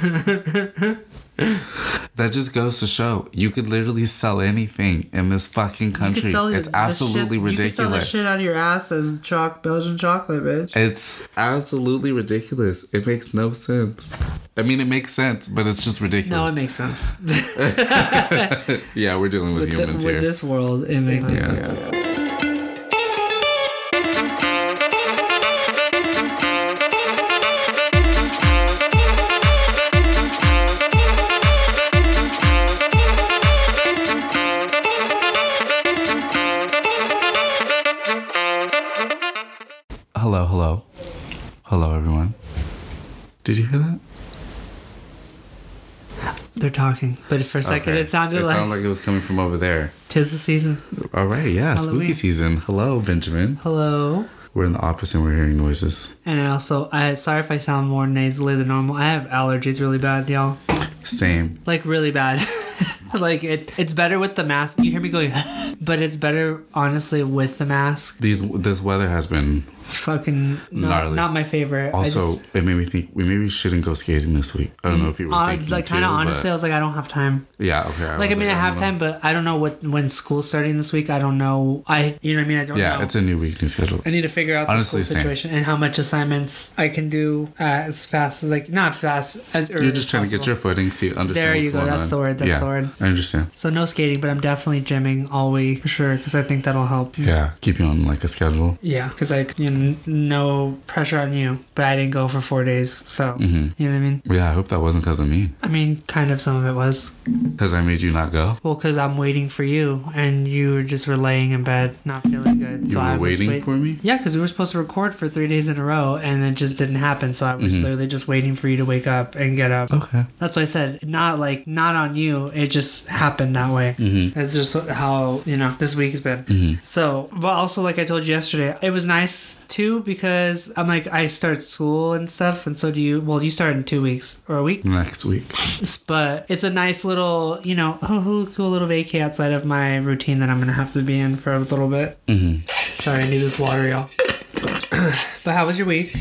that just goes to show you could literally sell anything in this fucking country. It's absolutely shit, ridiculous. You can sell the shit out of your ass as chalk Belgian chocolate, bitch. It's absolutely ridiculous. It makes no sense. I mean, it makes sense, but it's just ridiculous. No, it makes sense. yeah, we're dealing with, with, humans the, here. with this world, it makes sense. yeah. Did you hear that? They're talking, but for a second Okay. it sounded it like sounded like it was coming from over there. tis the season. All right, yeah, spooky season. Hello, Benjamin. Hello. We're in the office and we're hearing noises. And I also, I sorry if I sound more nasally than normal. I have allergies really bad, y'all. Same. Like really bad. like it, it's better with the mask. You hear me going, but it's better honestly with the mask. These this weather has been Fucking not, not my favorite. Also. just- it made me think we maybe shouldn't go skating this week. I don't know if you were thinking like kind of but- honestly, I was like, I don't have time. yeah. Okay. Like I mean, I have don't time, but I don't know what when school's starting this week. I don't know. I you know what I mean. I don't Yeah, know. it's a new week, new schedule. I need to figure out the Honestly, school same. situation and how much assignments I can do uh, as fast as like not fast as early. You're just trying to get your footing, see, understand There you go, that's on. the word, that's yeah, the word. I understand. So no skating, but I'm definitely gymming all week for sure because I think that'll help. Yeah, keep you on like a schedule. Yeah, because I you know, no pressure on you, but I didn't go for four days, so Mm-hmm. you know what I mean. Yeah, I hope that wasn't because of me. I mean, kind of some of it was Because I made you not go. well because I'm waiting for you and you were just were laying in bed not feeling good. You so I were was waiting wait- for me. Yeah, because we were supposed to record for three days in a row, and it just didn't happen. So I was Mm-hmm. literally just waiting for you to wake up and get up. Okay. That's what I said. Not like not on you. It just happened that way. Mm-hmm. That's just how you know this week has been. So, but also like I told you yesterday, it was nice too because I'm like I start school and stuff, and so do you. Well, you start in two weeks or a week, Next week. but it's a nice little you know oh cool little vacay outside of my routine that I'm gonna have to be in for a little bit. Mm-hmm. Sorry, I need this water, y'all. but how was your week?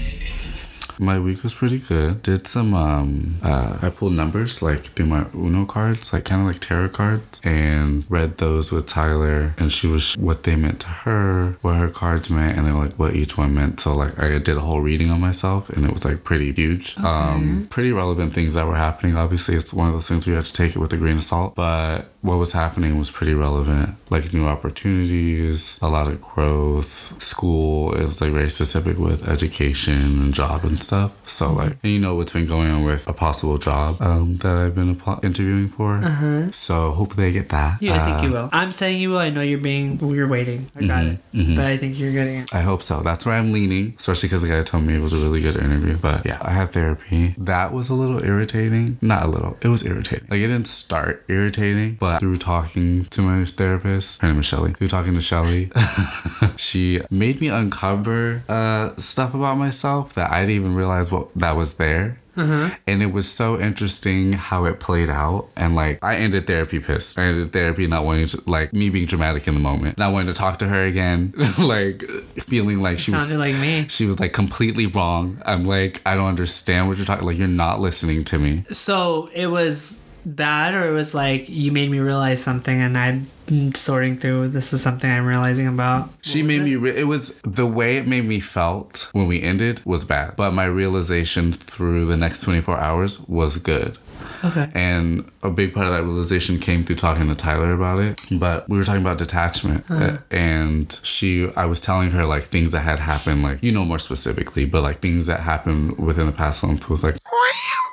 My week was pretty good. Did some um uh I pulled numbers like through my Uno cards, like kind of like tarot cards, and read those with Tyler and she was what they meant to her, what her cards meant, and then like what each one meant. So like I did a whole reading on myself and it was like pretty huge. Um pretty relevant things that were happening. Obviously it's one of those things we had to take it with a grain of salt. But what was happening was pretty relevant. Like new opportunities, a lot of growth, school. It was like very specific with education and job and stuff. So like, and you know what's been going on with a possible job um, that I've been interviewing for. So hope they get that. Yeah, I think Uh, you will. I'm saying you will. I know you're being, you're waiting. I got it. But I think you're getting it. I hope so. That's where I'm leaning, especially because the guy told me it was a really good interview. But yeah, I had therapy. That was a little irritating. Not a little. It was irritating. Like it didn't start irritating, but through talking to my therapist, her name is Shelly. Through talking to Shelly, she made me uncover uh, stuff about myself that I didn't even realize what that was there. Mm-hmm. And it was so interesting how it played out. And like, I ended therapy pissed. I ended therapy not wanting to, like, me being dramatic in the moment, not wanting to talk to her again, like, feeling like she was like me. she was like completely wrong. I'm like, I don't understand what you're talking. Like, you're not listening to me. So it was bad, or it was like you made me realize something, and I'm sorting through. This is something I'm realizing about. She made me. Re- it was the way it made me felt when we ended was bad, but my realization through the next 24 hours was good. Okay. And a big part of that realization came through talking to Tyler about it. But we were talking about detachment. Uh, And she, I was telling her like things that had happened, like, you know, more specifically, but like things that happened within the past month with like,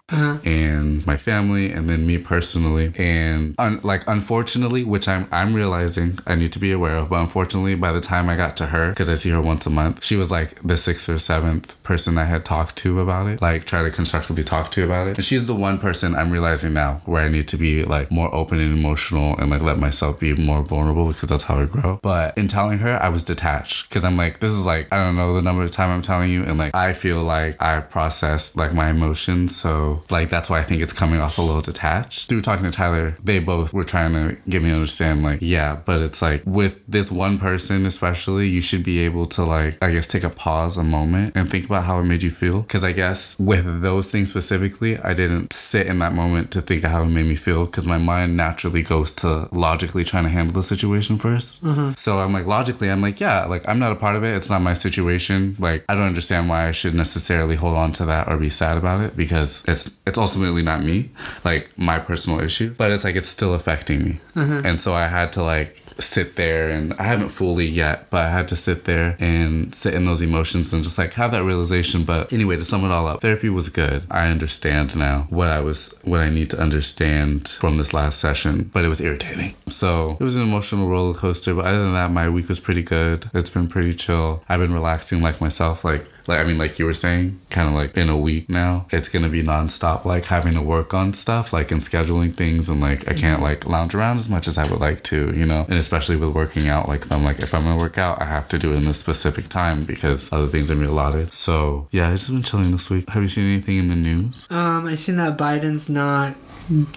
Uh-huh. and my family and then me personally. And un- like unfortunately which i'm i'm realizing i need to be aware of but unfortunately by the time i got to her because i see her once a month she was like the sixth or seventh person i had talked to about it like try to constructively talk to about it. And she's the one person i'm realizing now where i need to be like more open and emotional and like let myself be more vulnerable because that's how i grow. But in telling her i was detached because i'm like this is like i don't know the number of time i'm telling you and like i feel like i processed like my emotions so so like that's why I think it's coming off a little detached. Through talking to Tyler, they both were trying to get me to understand like, yeah, but it's like with this one person especially, you should be able to like I guess take a pause a moment and think about how it made you feel. Cause I guess with those things specifically, I didn't sit in that moment to think of how it made me feel because my mind naturally goes to logically trying to handle the situation 1st mm-hmm. So I'm like logically, I'm like, yeah, like I'm not a part of it. It's not my situation. Like I don't understand why I should necessarily hold on to that or be sad about it because it's it's ultimately not me, like my personal issue. But it's like it's still affecting me, mm-hmm. and so I had to like sit there and I haven't fully yet, but I had to sit there and sit in those emotions and just like have that realization. But anyway, to sum it all up, therapy was good. I understand now what I was, what I need to understand from this last session, but it was irritating. So it was an emotional roller coaster. But other than that, my week was pretty good. It's been pretty chill. I've been relaxing like myself, like like I mean, like you were saying, kind of like in a week now, it's gonna be nonstop, like having to work on stuff, like and scheduling things, and like I can't like lounge around as much as I would like to, you know. And especially with working out, like if I'm like if I'm gonna work out, I have to do it in this specific time because other things are gonna be allotted. So yeah, I've just been chilling this week. Have you seen anything in the news? Um, I seen that Biden's not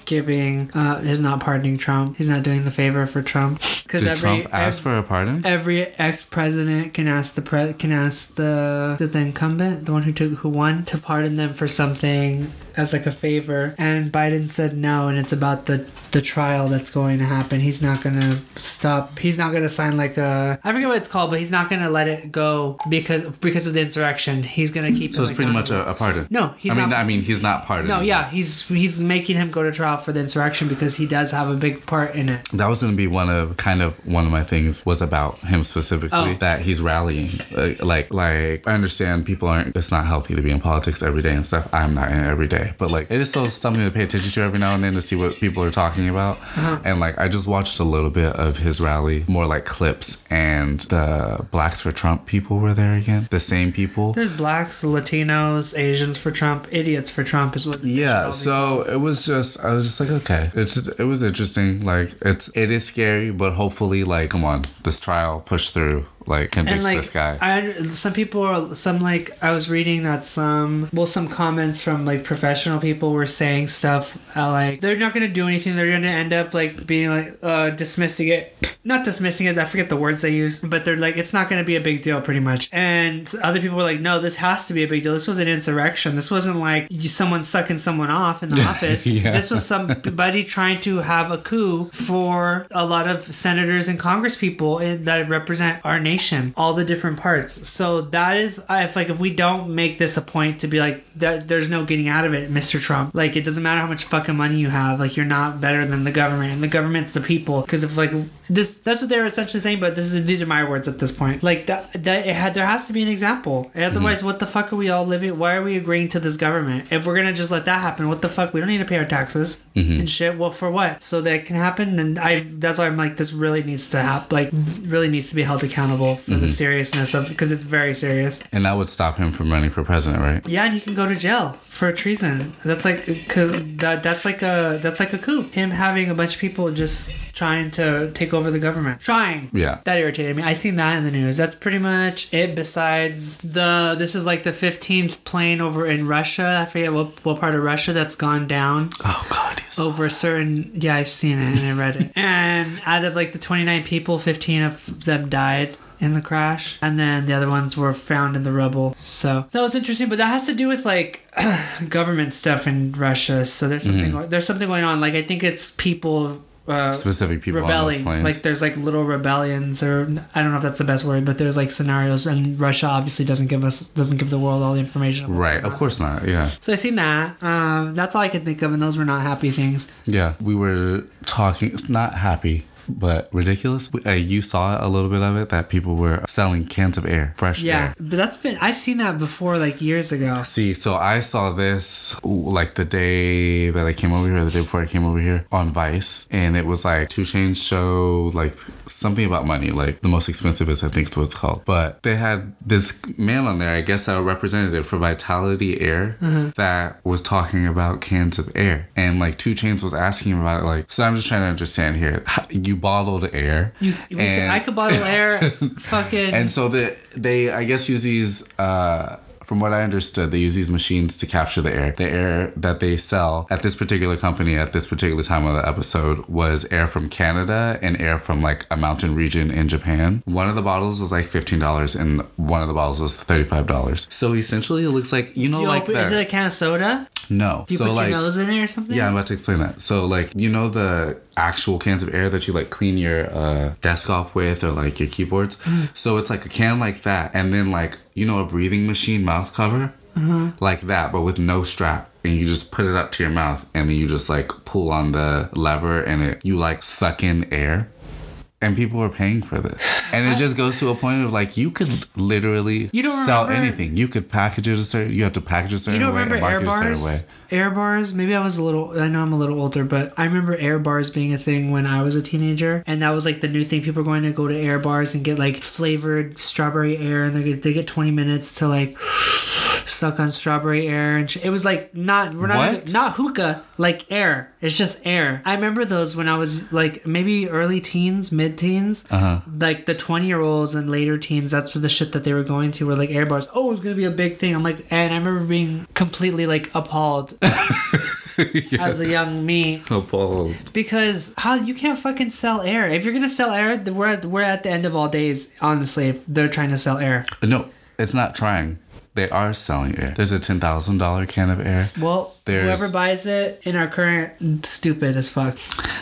giving, uh, is not pardoning Trump. He's not doing the favor for Trump because every Trump ask ev- for a pardon? every ex president can ask the pre- can ask the the incumbent, the one who took who won, to pardon them for something as like a favor. And Biden said no, and it's about the the trial that's going to happen. He's not gonna stop. He's not gonna sign like a I forget what it's called, but he's not gonna let it go because because of the insurrection. He's gonna keep. So it's pretty much a, a pardon. No, he's I mean, I mean, he's not pardoned. No, yeah, he's he's making him go to trial for the insurrection because he does have a big part in it. That was gonna be one of kind of one of my things was about him specifically Oh. that he's rallying. Like, like like I understand people aren't. It's not healthy to be in politics every day and stuff. I'm not in it every day, but like it is still something to pay attention to every now and then to see what people are talking about. Uh-huh. And like I just watched a little bit of his rally, more like clips, and the Blacks for Trump people were there again. The same people. There's blacks, Latinos, Asians for Trump, idiots for Trump is what. Yeah, so it was just I was just like, okay. It's just, it was interesting. Like it's it is scary, but hopefully like come on, this trial push through, like convict and like this guy. I some people are some like I was reading that some well some comments from like professional people were saying stuff uh, like they're not gonna do anything. They're gonna end up like being like uh dismissing it. Not dismissing it. I forget the words they use but they're like it's not gonna be a big deal pretty much. And other people were like no this has to be a big deal. This was an insurrection. This wasn't like you, someone sucking someone off in the office. Yeah. this was somebody trying to have a coup for a lot of senators and congress people in- that represent our nation all the different parts. So that is if like if we don't make this a point to be like that there's no getting out of it mr trump. Like it doesn't matter how much fucking money you have like you're not better than the government. And the government's the people. Because if like this that's what they're essentially saying but this is these are my words at this point. Like that, that it had there has to be an example. Otherwise mm-hmm. what the fuck are we all living why are we agreeing to this government? If we're gonna just let that happen what the fuck we don't need to pay our taxes mm-hmm. and shit. Well for what? So that can happen then i that's why i'm like this really needs to happen like really needs to be held accountable for the mm-hmm. seriousness of because it's very serious and that would stop him from running for president, right? yeah and he can go to jail for treason that's like that that's like a that's like a coup him having a bunch of people just trying to take over the government trying Yeah. that irritated me. I seen that in the news. That's pretty much it. Besides the, this is like the fifteenth plane over in Russia. I forget what what part of Russia that's gone down Oh God, over a certain. Yeah, I've seen it and I read it. and out of like the twenty nine people, fifteen of them died. In the crash, and then the other ones were found in the rubble. So that was interesting, but that has to do with like government stuff in Russia. So there's something go- there's something going on. Like I think it's people uh, specific people rebelling. Like there's like little rebellions, or I don't know if that's the best word, but there's like scenarios, and Russia obviously doesn't give us doesn't give the world all the information. right, of course not. Yeah, So I seen that. Um, that's all I could think of, and those were not happy things. yeah. We were talking. It's not happy. But ridiculous. Uh, you saw a little bit of it that people were selling cans of air, fresh air. Yeah, air. but that's been I've seen that before, like years ago. See, so I saw this ooh, like the day that I came over here, the day before I came over here on Vice, and it was like 2 Chainz show, like something about money, like the most expensive is I think is what it's called. But they had this man on there, I guess a representative for Vitality Air, that was talking about cans of air, and like 2 Chainz was asking about it. Like, so I'm just trying to understand here. You bottled air, You, and- I could bottle air, fucking. and so the, they, I guess, use these uh, from what I understood, they use these machines to capture the air. The air that they sell at this particular company at this particular time of the episode was air from Canada and air from like a mountain region in Japan. One of the bottles was like fifteen dollars, and one of the bottles was thirty five dollars. So essentially, it looks like you know, You like open, the, is it a can of soda? no. Do You so put like your nose in it or something? yeah, I'm about to explain that. So, like, you know, the actual cans of air that you like clean your uh, desk off with or like your keyboards. Mm. So it's like a can like that, and then like you know a breathing machine mouth cover, Uh-huh. like that, but with no strap. And you just put it up to your mouth, and then you just like pull on the lever, and it you like suck in air. And people are paying for this, and it just goes to a point of like you could literally You don't sell remember- anything. You could package it a certain. You have to package it a certain You don't way remember and air market it a certain way. Air bars. Maybe I was a little. I know I'm a little older, but I remember air bars being a thing when I was a teenager, and that was like the new thing. People were going to go to air bars and get like flavored strawberry air, and they get they get 20 minutes to like suck on strawberry air, and sh- it was like not we're not What? not hookah like air. It's just air. I remember those when I was like maybe early teens, mid teens, Uh-huh. like the 20 year olds and later teens. That's the shit that they were going to. Were like air bars. Oh, it's gonna be a big thing. I'm like, and I remember being completely like appalled as a young me Appalled. because how you can't fucking sell air. If you're gonna sell air, we're at, we're at the end of all days. Honestly, if they're trying to sell air. No, it's not trying. They are selling air. There's a ten thousand dollar can of air. Well, There's- whoever buys it in our current stupid as fuck.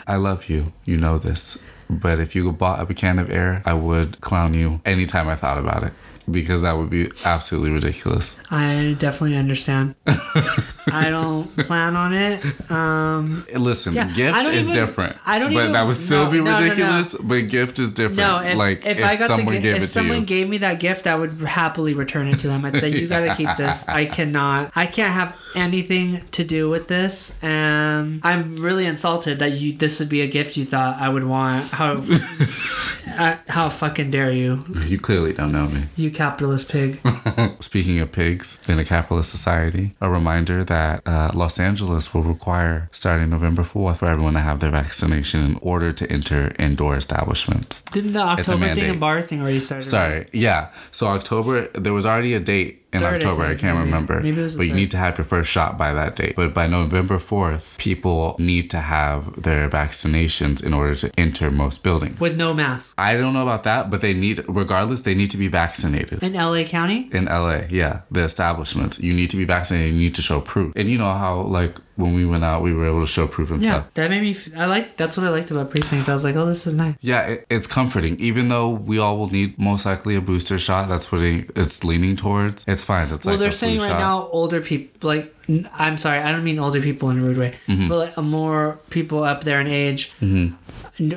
I love you. You know this. But if you bought a can of air, I would clown you anytime I thought about it. Because that would be absolutely ridiculous. I definitely understand. I don't plan on it. Um, Listen, Yeah, gift is even- different. I don't even. but even- that would still no, be no, no, no. ridiculous. But gift is different. no, if, like if, if, I got someone the, gave if it to someone gave me that gift, I would happily return it to them. I'd say, "You got to keep this. I cannot. I can't have anything to do with this." And I'm really insulted that you this would be a gift you thought I would want. How uh, how fucking dare you, you clearly don't know me. you capitalist pig? Speaking of pigs in a capitalist society, a reminder that uh, Los Angeles will require, starting November 4th, for everyone to have their vaccination in order to enter indoor establishments. Didn't the October thing and bar thing already start? Sorry, yeah. So October, there was already a date in Third, October. I, think, can't maybe. remember. Maybe it was the but you third. need to have your first shot by that date. But by November 4th, people need to have their vaccinations in order to enter most buildings. With no mask I don't know about that, but they need, regardless, they need to be vaccinated. in LA County. in LA, yeah, the establishments. You need to be vaccinated. You need to show proof. And you know how, like, when we went out, we were able to show proof and Yeah, stuff. that made me. F- I like. That's what I liked about precinct. I was like, oh, this is nice. Yeah, it, it's comforting. Even though we all will need most likely a booster shot, that's what it, it's leaning towards. It's fine. It's Well, like they're a saying right shot. now older people like I'm sorry, I don't mean older people in a rude way, Mm-hmm. but like more people up there in age n-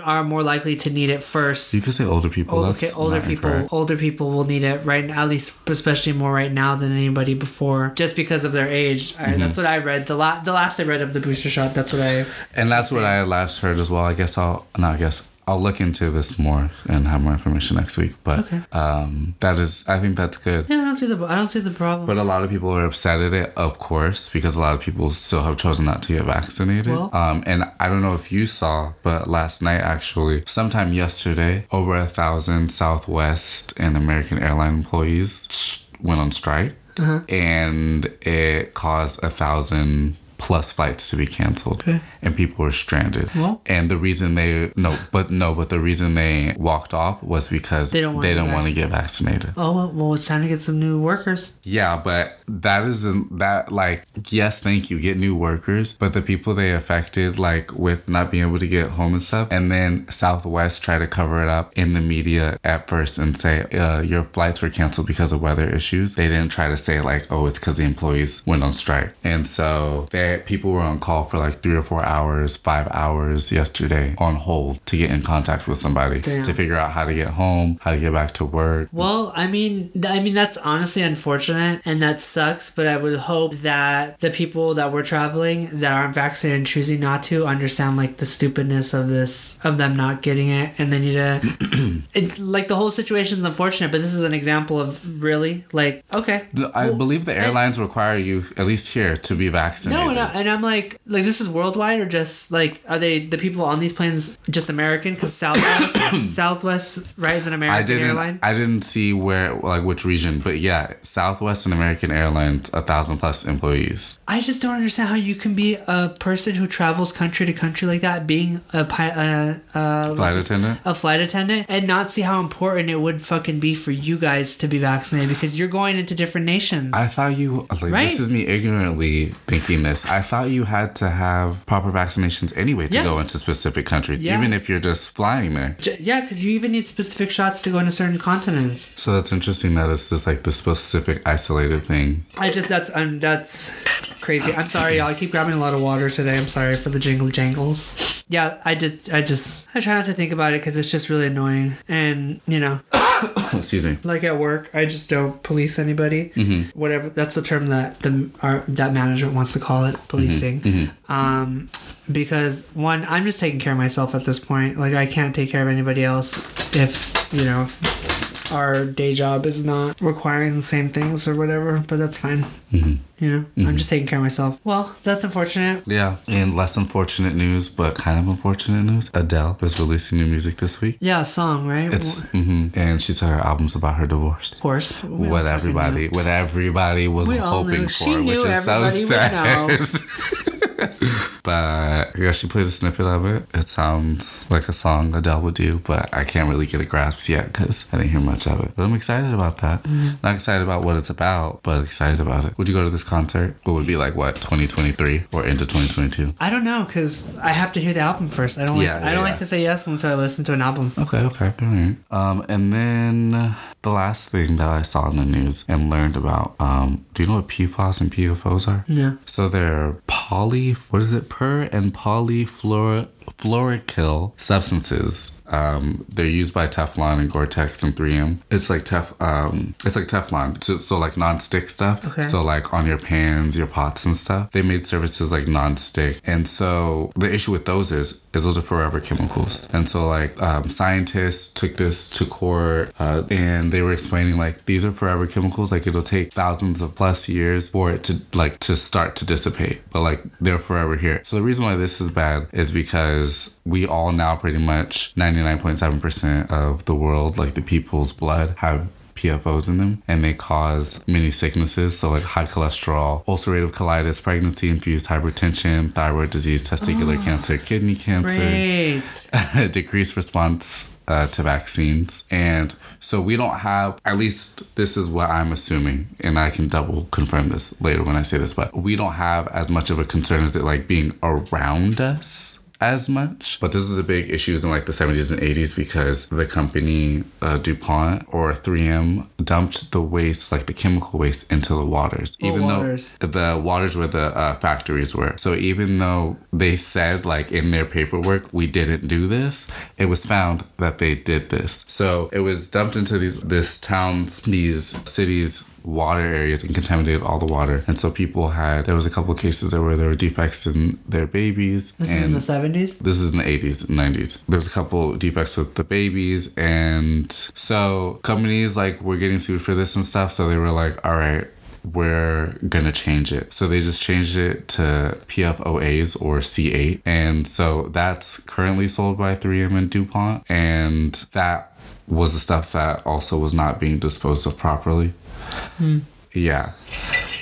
are more likely to need it first. You could say older people. Oh, okay, older people. incorrect. Older people will need it right now, at least, especially more right now than anybody before, just because of their age. Mm-hmm. that's what I read. The la- the last I read of the booster shot. That's what I. And that's what I last heard as well. I guess I'll, no, I guess I'll look into this more and have more information next week. But Okay. um, that is, I think that's good. Yeah, I don't see the. I don't see the problem. But a lot of people are upset at it, of course, because a lot of people still have chosen not to get vaccinated. Well- um, and I don't know if you saw, but last night, actually, sometime yesterday, over a thousand Southwest and American airline employees went on strike, Uh-huh. and it caused a thousand plus flights to be canceled Okay. and people were stranded Well- and the reason they no but no but the reason they walked off was because They don't wanna they don't want to get vaccinated oh well, well, it's time to get some new workers. yeah, but that isn't that like yes, thank you, get new workers, but the people they affected like with not being able to get home and stuff, and then Southwest try to cover it up in the media at first and say uh, your flights were canceled because of weather issues. They didn't try to say like oh it's because the employees went on strike, and so they people were on call for like three or four hours, five hours yesterday on hold to get in contact with somebody Damn. to figure out how to get home, how to get back to work. Well, I mean, I mean that's honestly unfortunate, and that sucks. But I would hope that the people that were traveling that aren't vaccinated and choosing not to understand like the stupidness of this, of them not getting it, and they need to. it, like the whole situation is unfortunate, but this is an example of really like okay. I Well, believe the airlines require you, at least here, to be vaccinated. No, no, Yeah, and I'm like, like this is worldwide or just like are they the people on these planes just American? Because Southwest, Southwest, right, is an American I didn't. airline. I didn't see where, like, which region, but yeah, Southwest and American Airlines, a thousand plus employees. I just don't understand how you can be a person who travels country to country like that, being a uh, uh, Flight attendant. a flight attendant, and not see how important it would fucking be for you guys to be vaccinated because you're going into different nations. I thought you like Right. this is me ignorantly thinking this. I thought you had to have proper vaccinations anyway to Yeah. go into specific countries, Yeah. even if you're just flying there. Yeah, because you even need specific shots to go into certain continents. So that's interesting that it's just like the specific isolated thing. I just that's um, that's crazy. I'm sorry, y'all. I keep grabbing a lot of water today. I'm sorry for the jingle jangles. Yeah, I did. I just I try not to think about it because it's just really annoying. And you know, Excuse me. like at work, I just don't police anybody. Mm-hmm. Whatever. That's the term that the our, that management wants to call it, policing. Mm-hmm. Um, because one, I'm just taking care of myself at this point. Like I can't take care of anybody else if you know our day job is not requiring the same things or whatever. But that's fine. Mm-hmm. You know, I'm just taking care of myself. Well, that's unfortunate. Yeah. and less unfortunate news, but kind of unfortunate news, Adele was releasing new music this week. Yeah, a song, right? It's Well, hmm and she said her album's about her divorce. of course. We what everybody, what everybody was We hoping for, which is so sad. But yeah, she played a snippet of it. It sounds like a song Adele would do, but I can't really get a grasp yet because I didn't hear much of it. But I'm excited about that. Mm-hmm. Not excited about what it's about, but excited about it. Would you go to this concert? What would be like what 2023 or into 2022? I don't know because I have to hear the album first. I don't like. Yeah, I don't yeah. like to say yes until I listen to an album. Okay, okay, all right. Um, and then the last thing that I saw in the news and learned about. Um, do you know what PFAS and PFOs are? No. So they're poly, what is it, per and polyfluoroalkyl substances. Um, they're used by Teflon and Gore-Tex and 3M. It's like tef, um, it's like Teflon, so, so like non-stick stuff. Okay. So like on your pans, your pots and stuff. They made surfaces like non-stick, and so the issue with those is, is those are forever chemicals. And so like um, scientists took this to court, uh, and they were explaining like these are forever chemicals. Like it'll take thousands of plus years for it to like to start to dissipate, but like they're forever here. So the reason why this is bad is because we all now pretty much 99.7% of the world, like the people's blood, have PFOs in them and they cause many sicknesses. So, like high cholesterol, ulcerative colitis, pregnancy infused hypertension, thyroid disease, testicular cancer, kidney cancer decreased response uh, to vaccines. And so we don't have, at least this is what I'm assuming, and I can double confirm this later when I say this, but we don't have as much of a concern as it like being around us as much. But this is a big issue in like the 70s and 80s because the company uh, DuPont or 3M dumped the waste, like the chemical waste, into the waters. What even waters? though the waters where the uh, factories were. So even though they said like in their paperwork we didn't do this, it was found that they did this. So it was dumped into these this towns, these cities water areas and contaminated all the water. And so people had there was a couple of cases where there were defects in their babies This is in the seventies. this is in the 80s 90s there was a couple defects with the babies and so companies like were getting sued for this and stuff. So they were like all right we're gonna change it. So they just changed it to pfoas or c8 and so that's currently sold by 3m and dupont. And that was the stuff that also was not being disposed of properly Hmm. yeah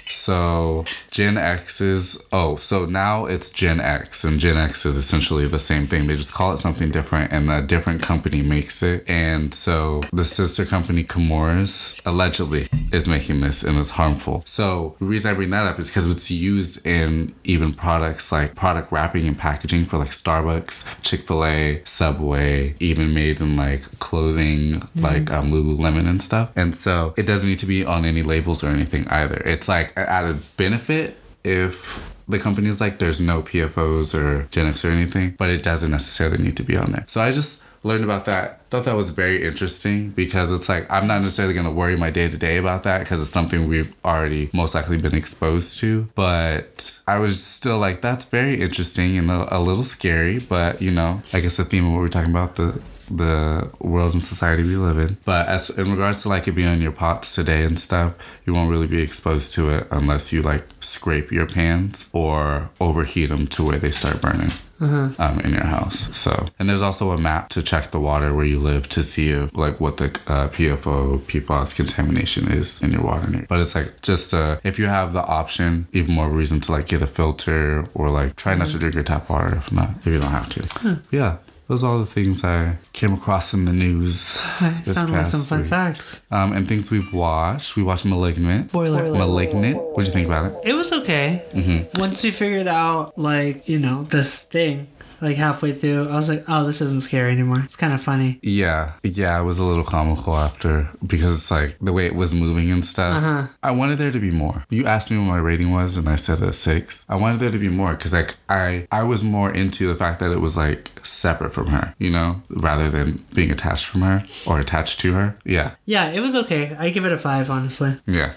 so Gen X is oh, so now it's Gen X, and Gen X is essentially the same thing. They just call it something different, and a different company makes it. And so the sister company Chemours allegedly is making this, and it's harmful. So the reason I bring that up is because it's used in even products like product wrapping and packaging for like Starbucks, Chick Fil A, Subway, even made in like clothing like um, Lululemon and stuff. And so it doesn't need to be on any labels or anything either. It's like an added benefit if the company is like there's no PFOs or Gen X or anything, but it doesn't necessarily need to be on there. So I just learned about that. Thought that was very interesting because it's like I'm not necessarily going to worry my day to day about that because it's something we've already most likely been exposed to. But I was still like, that's very interesting and a, a little scary. But you know, I guess the theme of what we're talking about the the world and society we live in. But as in regards to like it being on your pots today and stuff, you won't really be exposed to it unless you like scrape your pans or overheat them to where they start burning. Um, in your house. So, and there's also a map to check the water where you live to see if, like what the uh, PFO PFOS contamination is in your water. But it's like just uh, if you have the option, even more reason to like get a filter or like try not to drink your tap water if not if you don't have to. Yeah, those are all the things I came across in the news. this Sound like past some fun week. facts. Um, and things we've watched. We watched *Malignant*. Spoiler. *Malignant*. What'd you think about it? It was okay. Mm-hmm. Once we figured out, like, you know, this thing, like halfway through, I was like, oh, this isn't scary anymore. It's kind of funny. Yeah, yeah, it was a little comical after because it's like the way it was moving and stuff. Uh-huh. I wanted there to be more. You asked me what my rating was, and I said a six. I wanted there to be more because like I I was more into the fact that it was like separate from her, you know, rather than being attached from her or attached to her. Yeah, Yeah, it was okay. I give it a five, honestly, yeah,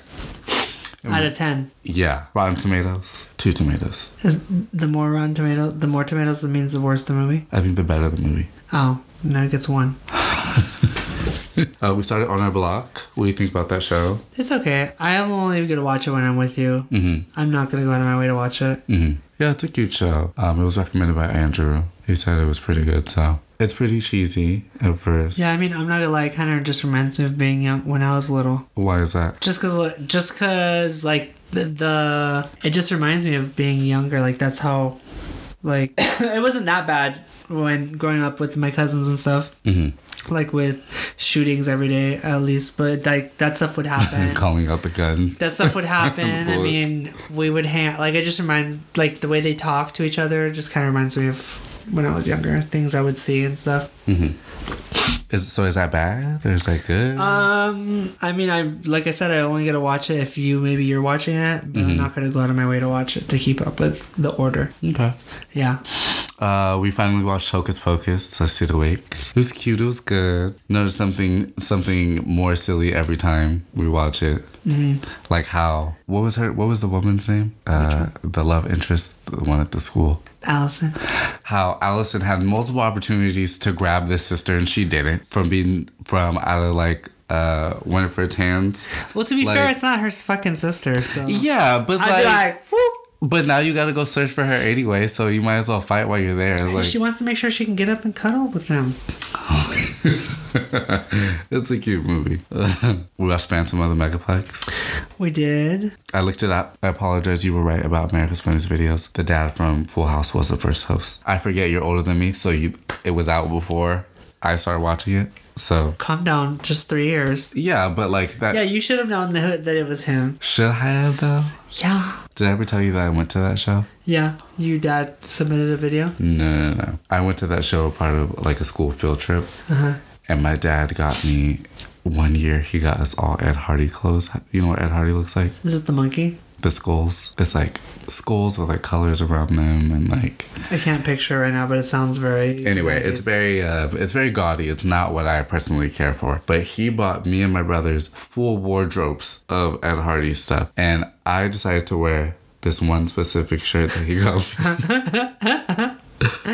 out of ten. yeah. Rotten Tomatoes, two tomatoes. Is the more Rotten Tomato, the more tomatoes, that means the worse the movie. I think the better the movie. Oh, now it gets one. Uh, we started on our block. What do you think about that show? It's okay. I am only gonna watch it when I'm with you. Mm-hmm. I'm not gonna go out of my way to watch it. hmm Yeah, it's a cute show. Um, it was recommended by Andrew. He said it was pretty good. So it's pretty cheesy at first. Yeah, I mean, I'm not gonna lie. Kind of just reminds me of being young when I was little. Why is that? Just cause, just cause, like the, the it just reminds me of being younger. Like that's how, like it wasn't that bad when growing up with my cousins and stuff. Mm-hmm. Like with shootings every day, at least. But like that stuff would happen. And calling out the gun. that stuff would happen. I mean, we would hang like it just reminds like the way they talk to each other just kind of reminds me of when I was younger, things I would see and stuff. Is so is that bad or is that good? Um, I mean, I like I said, I only get to watch it if you maybe you're watching it, but I'm not gonna go out of my way to watch it to keep up with the order. okay. Yeah, Uh, we finally watched Hocus Pocus. I see the wake. It was cute. It was good. Notice something something more silly every time we watch it. Mm-hmm. Like how what was her what was the woman's name? Uh, the love interest, the one at the school. Allison. how Allison had multiple opportunities to grab this sister and she didn't from being from out of like uh Winifred's hands. Well, to be Like- fair, it's not her fucking sister, so Yeah, but I'd like, be like, whoop. But now you gotta go search for her anyway, so you might as well fight while you're there. Like she wants to make sure she can get up and cuddle with them. it's a cute movie. we watched Phantom of the Megaplex. We did. I looked it up. I apologize. You were right about America's Funniest Videos. The dad from Full House was the first host. I forget you're older than me, so you it was out before I started watching it. So Calm down. Just three years. yeah, but like that. Yeah, you should have known that, that it was him. Should I have though? Yeah. Did I ever tell you that I went to that show? Yeah. You dad submitted a video. No, no, no. I went to that show part of like a school field trip, uh-huh. and my dad got me. One year, he got us all Ed Hardy clothes. You know what Ed Hardy looks like? Is it the monkey? The skulls. It's like skulls with like colors around them, and like I can't picture right now, but it sounds very. anyway, it's very uh, it's very gaudy. It's not what I personally care for. But he bought me and my brothers full wardrobes of Ed Hardy stuff, and I decided to wear this one specific shirt that he got me.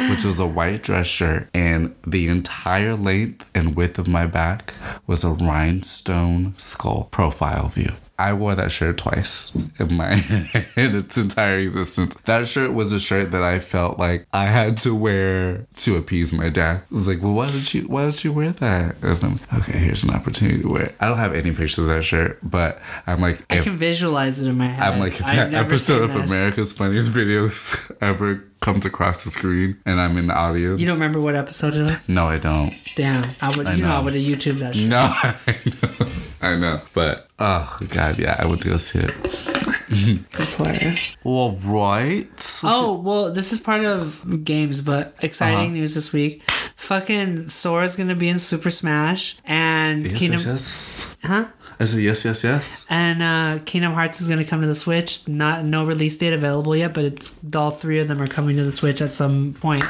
Which was a white dress shirt, and the entire length and width of my back was a rhinestone skull profile view. I wore that shirt twice in my in its entire existence. That shirt was a shirt that I felt like I had to wear to appease my dad. It was like, well, why don't you why don't you wear that? And I'm okay. Here's an opportunity to wear. it. I don't have any pictures of that shirt, but I'm like, I can visualize it in my head. I'm like, that episode of this. America's Funniest Videos ever comes across the screen and I'm in the audience. You don't remember what episode it was? No, I don't. Damn, I would. I you know, I know. would have YouTube that. Shit. No, I know. I know. But oh god, yeah, I would go see it. That's hilarious. All right. Oh well, this is part of games, but exciting Uh-huh. news this week. Fucking Sora's gonna be in Super Smash, and yes, Kingdom, huh? I said yes, yes, yes. And uh, Kingdom Hearts is gonna come to the Switch. Not no release date available yet, but it's all three of them are coming to the Switch at some point.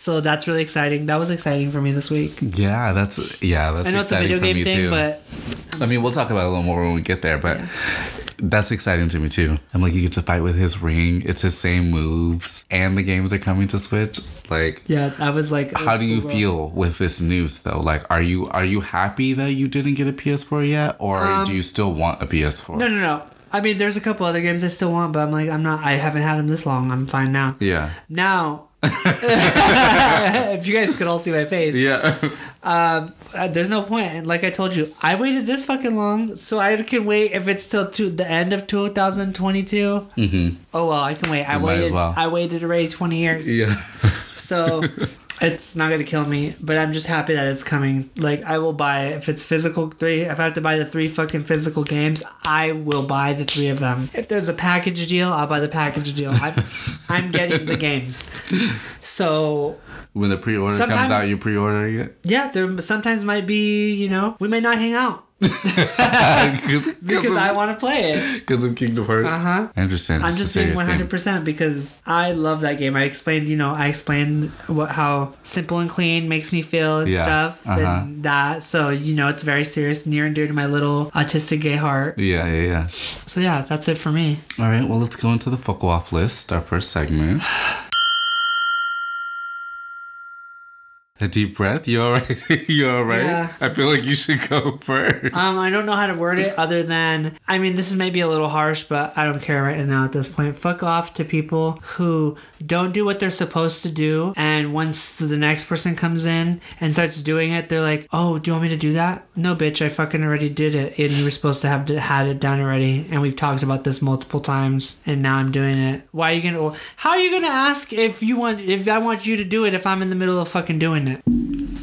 So that's really exciting. That was exciting for me this week. Yeah, that's yeah, that's I know it's a exciting video for game me thing, too. but I mean, we'll talk about it a little more when we get there. But that's exciting to me too. I'm like, you get to fight with his ring. It's his same moves, and the games are coming to Switch. Like, Yeah, I was like, how do you feel with this news though? Like, are you are you happy that you didn't get a PS4 yet, or do you still want a PS4? Um, No, no, no. I mean, there's a couple other games I still want, but I'm like, I'm not. I haven't had them this long. I'm fine now. Yeah. Now, if you guys could all see my face, Yeah. uh, there's no point. And like I told you, I waited this fucking long, so I can wait if it's till to the end of 2022. Mm-hmm. Oh well, I can wait. I You waited. well. I waited already 20 years, yeah. so it's not gonna kill me. But I'm just happy that it's coming. Like I will buy it if it's physical three. If I have to buy the three fucking physical games, I will buy the three of them. If there's a package deal, I'll buy the package deal. I'm, I'm getting the games. So When the pre-order comes out, you pre-ordering it yeah, there sometimes might be, you know, we may not hang out because because I want to play it. because of Kingdom Hearts. Uh-huh. I understand. I'm just saying serious 100 game. percent because I love that game. I explained, you know, I explained what how simple and clean makes me feel and Yeah, stuff uh-huh. and that. So you know, it's very serious, near and dear to my little autistic gay heart. Yeah, yeah, yeah. So yeah, that's it for me. All right, well, let's go into the fuck off list, our first segment. A deep breath. You all right? you all right? Yeah. I feel like you should go first. Um, I don't know how to word it other than I mean this is maybe a little harsh, but I don't care right now at this point. Fuck off to people who don't do what they're supposed to do, and once the next person comes in and starts doing it, they're like, "Oh, do you want me to do that?" No, bitch, I fucking already did it, and you were supposed to have had it done already, and we've talked about this multiple times, and now I'm doing it. Why are you gonna? How are you gonna ask if you want if I want you to do it if I'm in the middle of fucking doing it?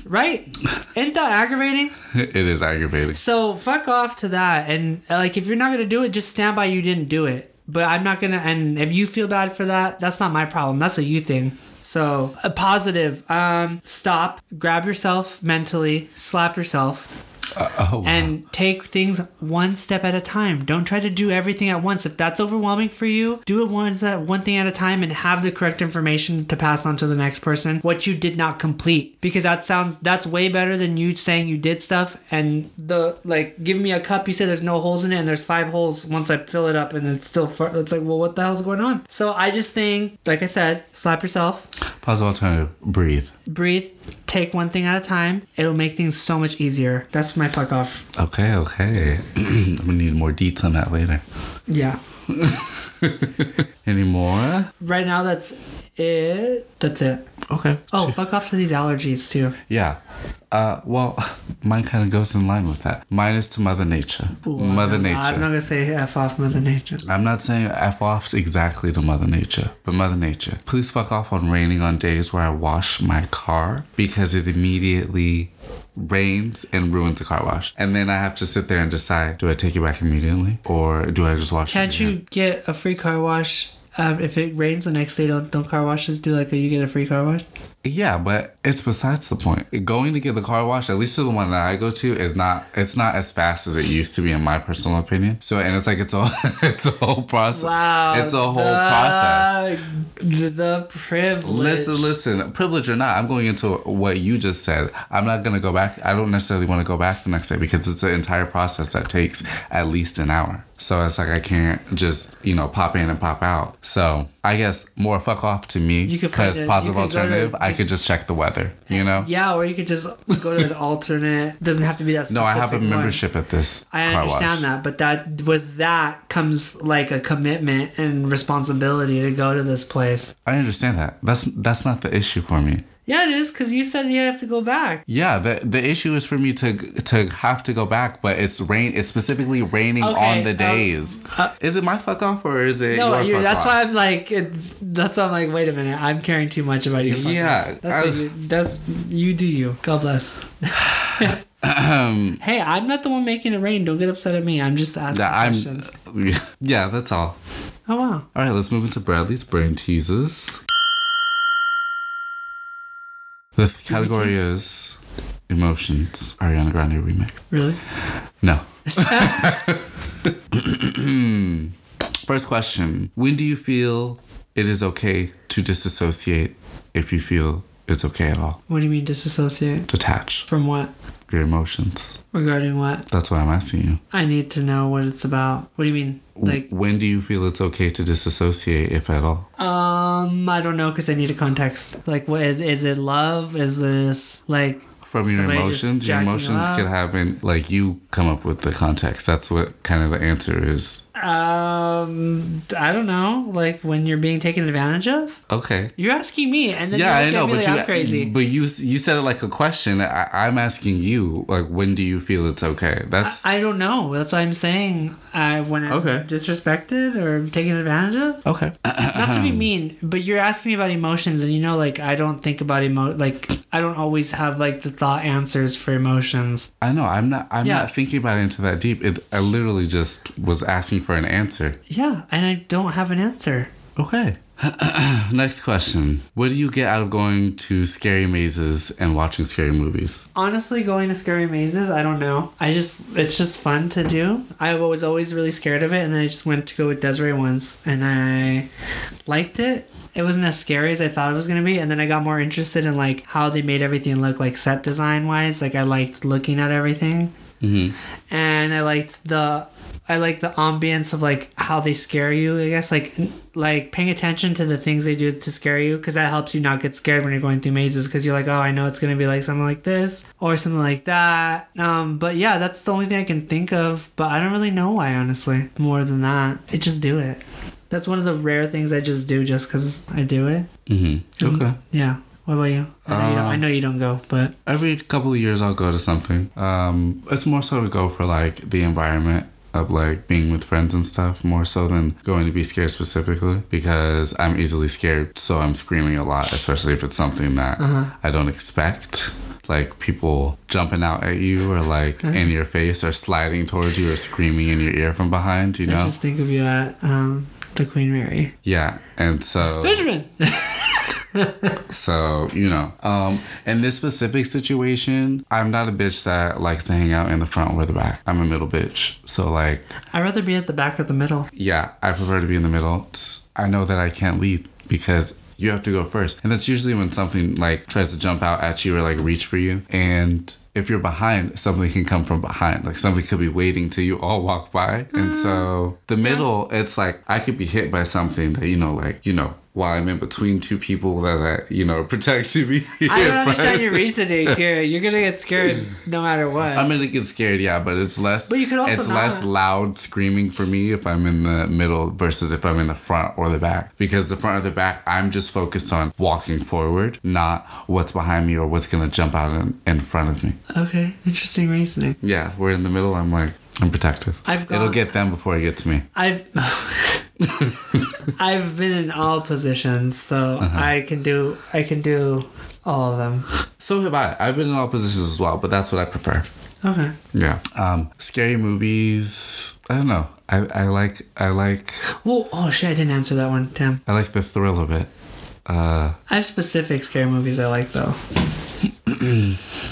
Right? Ain't that aggravating? it is aggravating. So fuck off to that, and like if you're not gonna do it, just stand by you didn't do it. But I'm not gonna, and if you feel bad for that, that's not my problem. That's a you thing. So a positive. Um, stop, grab yourself mentally, slap yourself, Uh, oh, wow. and take things one step at a time. Don't try to do everything at once. If that's overwhelming for you, do it one one thing at a time and have the correct information to pass on to the next person what you did not complete. Because that sounds that's way better than you saying you did stuff and the like give me a cup you say there's no holes in it and there's five holes once I fill it up and it's still far, it's like well what the hell's going on? So I just think like I said, slap yourself, Positive alternative. Breathe. Breathe, take one thing at a time. It'll make things so much easier. That's my fuck off. Okay, okay. I'm gonna need more deets on that later. Yeah. Any more? Right now, that's it. That's it. Okay. Oh, fuck off to these allergies too. Yeah. Uh, well, mine kind of goes in line with that. Mine is to Mother Nature. Mother Nature. I'm not gonna say f off Mother Nature. I'm not saying F off exactly to Mother Nature, but Mother Nature. Please fuck off on raining on days where I wash my car because it immediately rains and ruins the car wash. And then I have to sit there and decide do I take it back immediately or do I just wash it? Can't you get a free car wash? Um, if it rains the next day, don't don't car washes do like a you get a free car wash? Yeah, but it's besides the point. Going to get the car wash, at least to the one that I go to, is not. It's not as fast as it used to be, in my personal opinion. So, and it's like it's a it's a whole process. Wow, it's a whole the, process. The, privilege. Listen, listen. Privilege or not, I'm going into what you just said. I'm not gonna go back. I don't necessarily want to go back the next day because it's an entire process that takes at least an hour. So it's like I can't just you know pop in and pop out. So I guess more fuck off to me You could because positive go to- alternative. I could just check the weather. You know. Yeah, or you could just go to an alternate. Doesn't have to be that. No, I have a one. membership at this. I understand that, but that with that comes like a commitment and responsibility to go to this place. I understand that. That's that's not the issue for me. Yeah, it is because you said you have to go back. Yeah, the the issue is for me to to have to go back, but it's rain. It's specifically raining Okay, on the um, days. is it my fuck off or is it No, your that's off? why I'm like, it's that's why I'm like, wait a minute, I'm caring too much about you. Yeah, that's you, that's you do you. God bless. hey, I'm not the one making it rain. Don't get upset at me. I'm just asking Yeah, I'm. questions. Yeah, that's all. Oh wow. All right, let's move into Bradley's brain teases. The category is emotions. Ariana Grande remix. Really? No. First question When do you feel it is okay to disassociate if you feel it's okay at all. What do you mean disassociate? Detach From what? Your emotions. Regarding what? That's why I'm asking you. I need to know what it's about. What do you mean? Like, when do you feel it's okay to disassociate, if at all? um, I don't know because I need a context. Like, what is is it? Love? Is this like? From your Somebody emotions, your emotions up? could have been like you come up with the context. That's what kind of the answer is. Um, I don't know. Like when you're being taken advantage of. Okay. You're asking me, and then yeah, I know, but like you I'm crazy. but you you said it like a question. I, I'm asking you, like, when do you feel it's okay? That's I don't know. That's what I'm saying. I when I'm Okay. disrespected or taken advantage of. okay. Not to be mean, but you're asking me about emotions, and you know, like I don't think about emo. Like I don't always have like the thought answers for emotions. I know. I'm not. I'm Yeah. not thinking about it into that deep. It, I literally just was asking for an answer. Yeah, and I don't have an answer. Okay. Next question. What do you get out of going to scary mazes and watching scary movies? Honestly, going to scary mazes, I don't know. I just it's just fun to do. I was always really scared of it, and then I just went to go with Desiree once, and I liked it. It wasn't as scary as I thought it was gonna be, and then I got more interested in like how they made everything look like set design wise. Like I liked looking at everything, Mm-hmm. and I liked the I like the ambience of like how they scare you. I guess like like paying attention to the things they do to scare you because that helps you not get scared when you're going through mazes because you're like, oh, I know it's gonna be like something like this or something like that. Um, but yeah, that's the only thing I can think of. But I don't really know why, honestly. More than that, I just do it. That's one of the rare things I just do just because I do it. Mm-hmm. Okay. Yeah. What about you? I know, you, don't, I know you don't go, but Every couple of years, I'll go to something. Um, it's more so to go for like the environment of like being with friends and stuff, more so than going to be scared specifically because I'm easily scared, so I'm screaming a lot, especially if it's something that I don't expect. Like people jumping out at you or like in your face or sliding towards you or screaming in your ear from behind, you I know? just think of you at um, the Queen Mary. Yeah. And so Benjamin. So, you know, um, in this specific situation, I'm not a bitch that likes to hang out in the front or the back. I'm a middle bitch. So, like, I'd rather be at the back or the middle. yeah, I prefer to be in the middle. I know that I can't lead because you have to go first. And that's usually when something like tries to jump out at you or like reach for you. And if you're behind, something can come from behind. Like something could be waiting till you all walk by. And so mm. the middle, it's like I could be hit by something that, you know, like, you know, while I'm in between two people that, that you know, protect me. I don't understand your reasoning here. You're gonna get scared no matter what. I'm gonna get scared, yeah, but it's less. But you could also It's not- less loud screaming for me if I'm in the middle versus if I'm in the front or the back. Because the front or the back, I'm just focused on walking forward, not what's behind me or what's gonna jump out in, in front of me. okay, interesting reasoning. Yeah, we're in the middle. I'm like, I'm protective. I've It'll get them before it gets me. I've I've been in all positions, so Uh-huh. I can do I can do all of them. So have I. I've been in all positions as well, but that's what I prefer. Okay. Yeah. Um, scary movies. I don't know. I, I like I like Well, oh shit, I didn't answer that one, Tim. I like the thrill of it. Uh, I have specific scary movies I like though.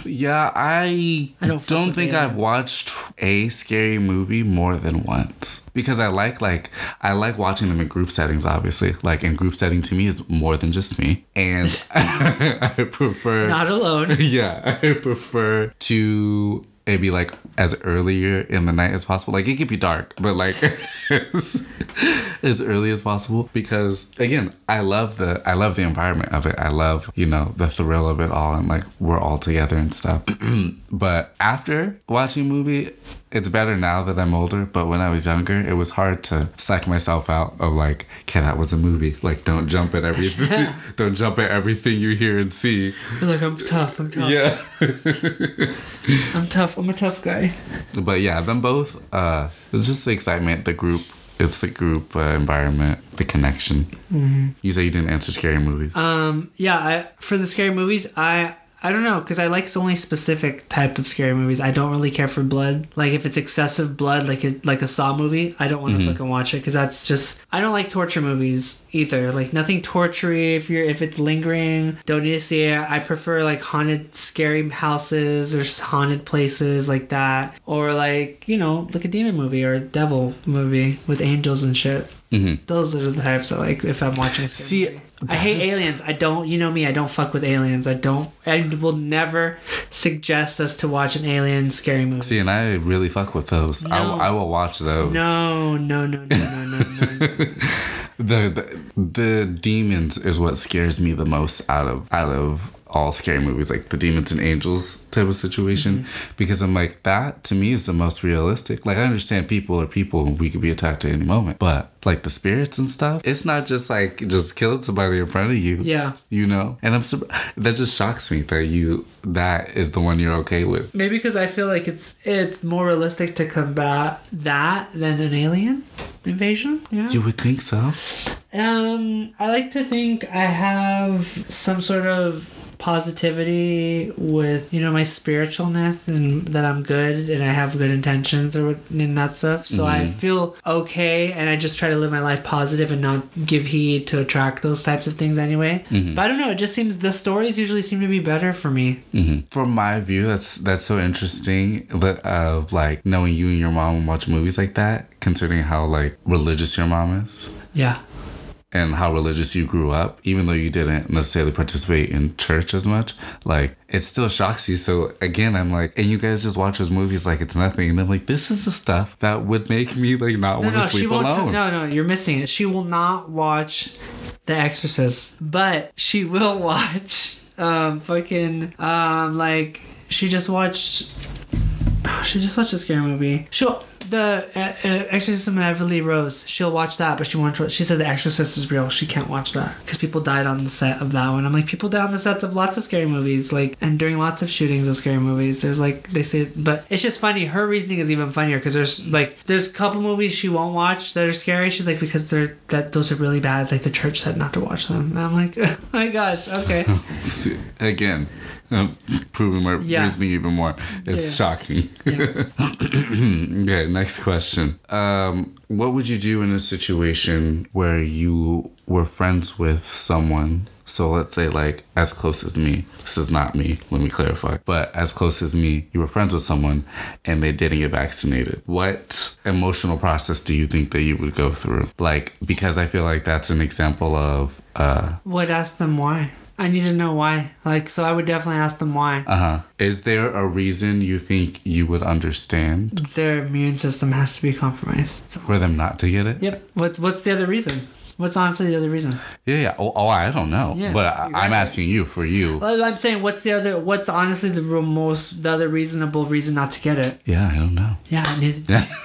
Yeah, I, I don't with think I've watched a scary movie more than once because I like like I like watching them in group settings. Obviously, like in group setting to me is more than just me, and I prefer. Not alone. yeah, I prefer to it be like as earlier in the night as possible. Like it could be dark, but like as, as early as possible because again, I love the I love the environment of it. I love, you know, the thrill of it all and like we're all together and stuff. but after watching a movie, it's better now that I'm older, but when I was younger, it was hard to psych myself out of like, okay, that was a movie. Like don't jump at everything don't jump at everything you hear and see. You're like I'm tough. I'm tough. Yeah. I'm tough. I'm a tough guy. But yeah, them both. Uh, just the excitement, the group. It's the group uh, environment, the connection. Mm-hmm. You say you didn't answer scary movies. Um, yeah, I, for the scary movies, I I don't know because I like only specific type of scary movies. I don't really care for blood. Like if it's excessive blood, like a, like a Saw movie, I don't want to fucking watch it because that's just I don't like torture movies either. Like nothing tortury. If you're if it's lingering, don't need to see it. I prefer like haunted, scary houses or haunted places like that, or like you know like a demon movie or a devil movie with angels and shit. Mhm. Those are the types I like if I'm watching. A scary See, movie. I hate aliens. I don't. You know me. I don't fuck with aliens. I don't. I will never suggest us to watch an alien scary movie. See, and I really fuck with those. I, No. will- I will watch those. No, no, no, no, no, no, no. The, the the demons is what scares me the most out of out of all scary movies, like the demons and angels type of situation, Mm-hmm. because I'm like that to me is the most realistic. Like I understand people are people and we could be attacked at any moment, but like the spirits and stuff, it's not just like just killing somebody in front of you. Yeah. you know. And I'm that just shocks me that you that is the one you're okay with. Maybe because I feel like it's it's more realistic to combat that than an alien invasion. Yeah. You would think so. Um, I like to think I have some sort of positivity with you know my spiritualness and that I'm good and I have good intentions or and that stuff. So I mm-hmm. feel okay and I just try to live my life positive and not give heed to attract those types of things anyway. Mm-hmm. But I don't know. It just seems the stories usually seem to be better for me. hmm From my view, that's that's so interesting. But of like knowing you and your mom watch movies like that, considering how like religious your mom is Yeah. And how religious you grew up, even though you didn't necessarily participate in church as much, like it still shocks you. So again, I'm like, and you guys just watch those movies like it's nothing, and I'm like, this is the stuff that would make me like not No, want to no, sleep alone. No, no, you're missing it. She will not watch The Exorcist, but she will watch um fucking um like she just watched. She just watched a scary movie. She'll the uh, uh, Exorcism of Emily Rose. She'll watch that, but she won't. She said The Exorcist is real. She can't watch that because people died on the set of that one. I'm like, people die on the sets of lots of scary movies, like and during lots of shootings of scary movies. There's like they say, but it's just funny. Her reasoning is even funnier because there's like there's a couple movies she won't watch that are scary. She's like because they're that those are really bad. Like the church said not to watch them. And I'm like, oh my gosh, okay. Again, proving my Yeah. reasoning even more. It's Yeah. shocking. Yeah. Okay, next question. Um, what would you do in a situation where you were friends with someone? So let's say, like, as close as me. This is not me, let me clarify. But as close as me, you were friends with someone and they didn't get vaccinated. What emotional process do you think that you would go through? Like, because I feel like that's an example of, uh, Would ask them why. I need to know why. Like, so I would definitely ask them why. uh huh. Is there a reason you think you would understand Their immune system has to be compromised. So, for them not to get it? yep. What's what's the other reason? What's honestly the other reason? Yeah, yeah. Oh, oh I don't know. Yeah, but I, I'm exactly. asking you for you. Well, I'm saying what's the other? What's honestly the most the other reasonable reason not to get it? Yeah, I don't know. Yeah.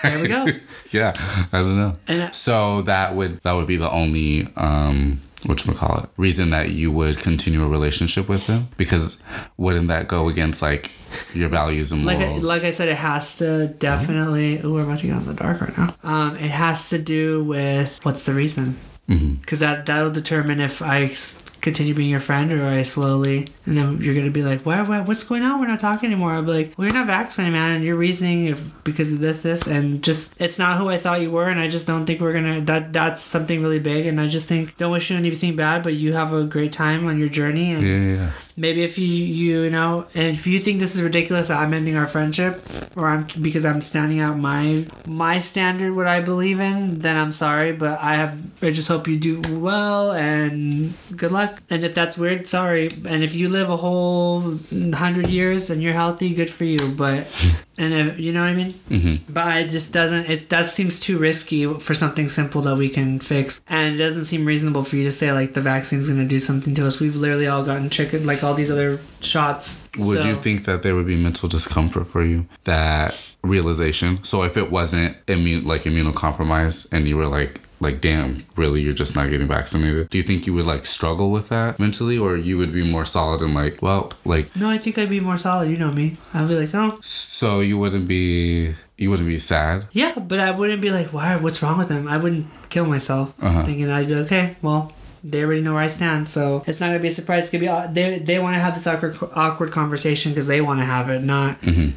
There we go. Yeah, I don't know. And so that would that would be the only um what call it reason that you would continue a relationship with them because wouldn't that go against like your values and Like I, morals? like I said, it has to definitely. Ooh, we're about to get in the dark right now. Um, it has to do with what's the reason. Because that that'll determine if I continue being your friend or I slowly, and then you're gonna be like, "Why? why what's going on? We're not talking anymore." I'll be like, "Well, you're not vaccinated, man, and you're reasoning if because of this, this, and just it's not who I thought you were, and I just don't think we're gonna that that's something really big, and I just think don't wish you anything bad, but you have a great time on your journey, and yeah, yeah. Maybe if you you know and if you think this is ridiculous i'm ending our friendship or i'm because i'm standing out my my standard what i believe in then i'm sorry but i have i just hope you do well and good luck. And if that's weird sorry. And if you live a whole hundred years and you're healthy good for you but and you know what i mean Mm-hmm. but it just doesn't it that seems too risky for something simple that we can fix and it doesn't seem reasonable for you to say like the vaccine's going to do something to us we've literally all gotten chicken like all these other shots Would So- you think that there would be mental discomfort for you? That realization. So if it wasn't immune, like immunocompromised, and you were like, like, damn, really, you're just not getting vaccinated. Do you think you would like struggle with that mentally, or you would be more solid and like, well, like, no i think i'd be more solid you know me i'd be like oh so you wouldn't be, you wouldn't be sad. yeah but i wouldn't be like why what's wrong with them i wouldn't kill myself Uh-huh. thinking i'd be like, okay well they already know where I stand, so it's not gonna be a surprise. It's gonna be they they want to have this awkward awkward conversation because they want to have it, not Mm-hmm.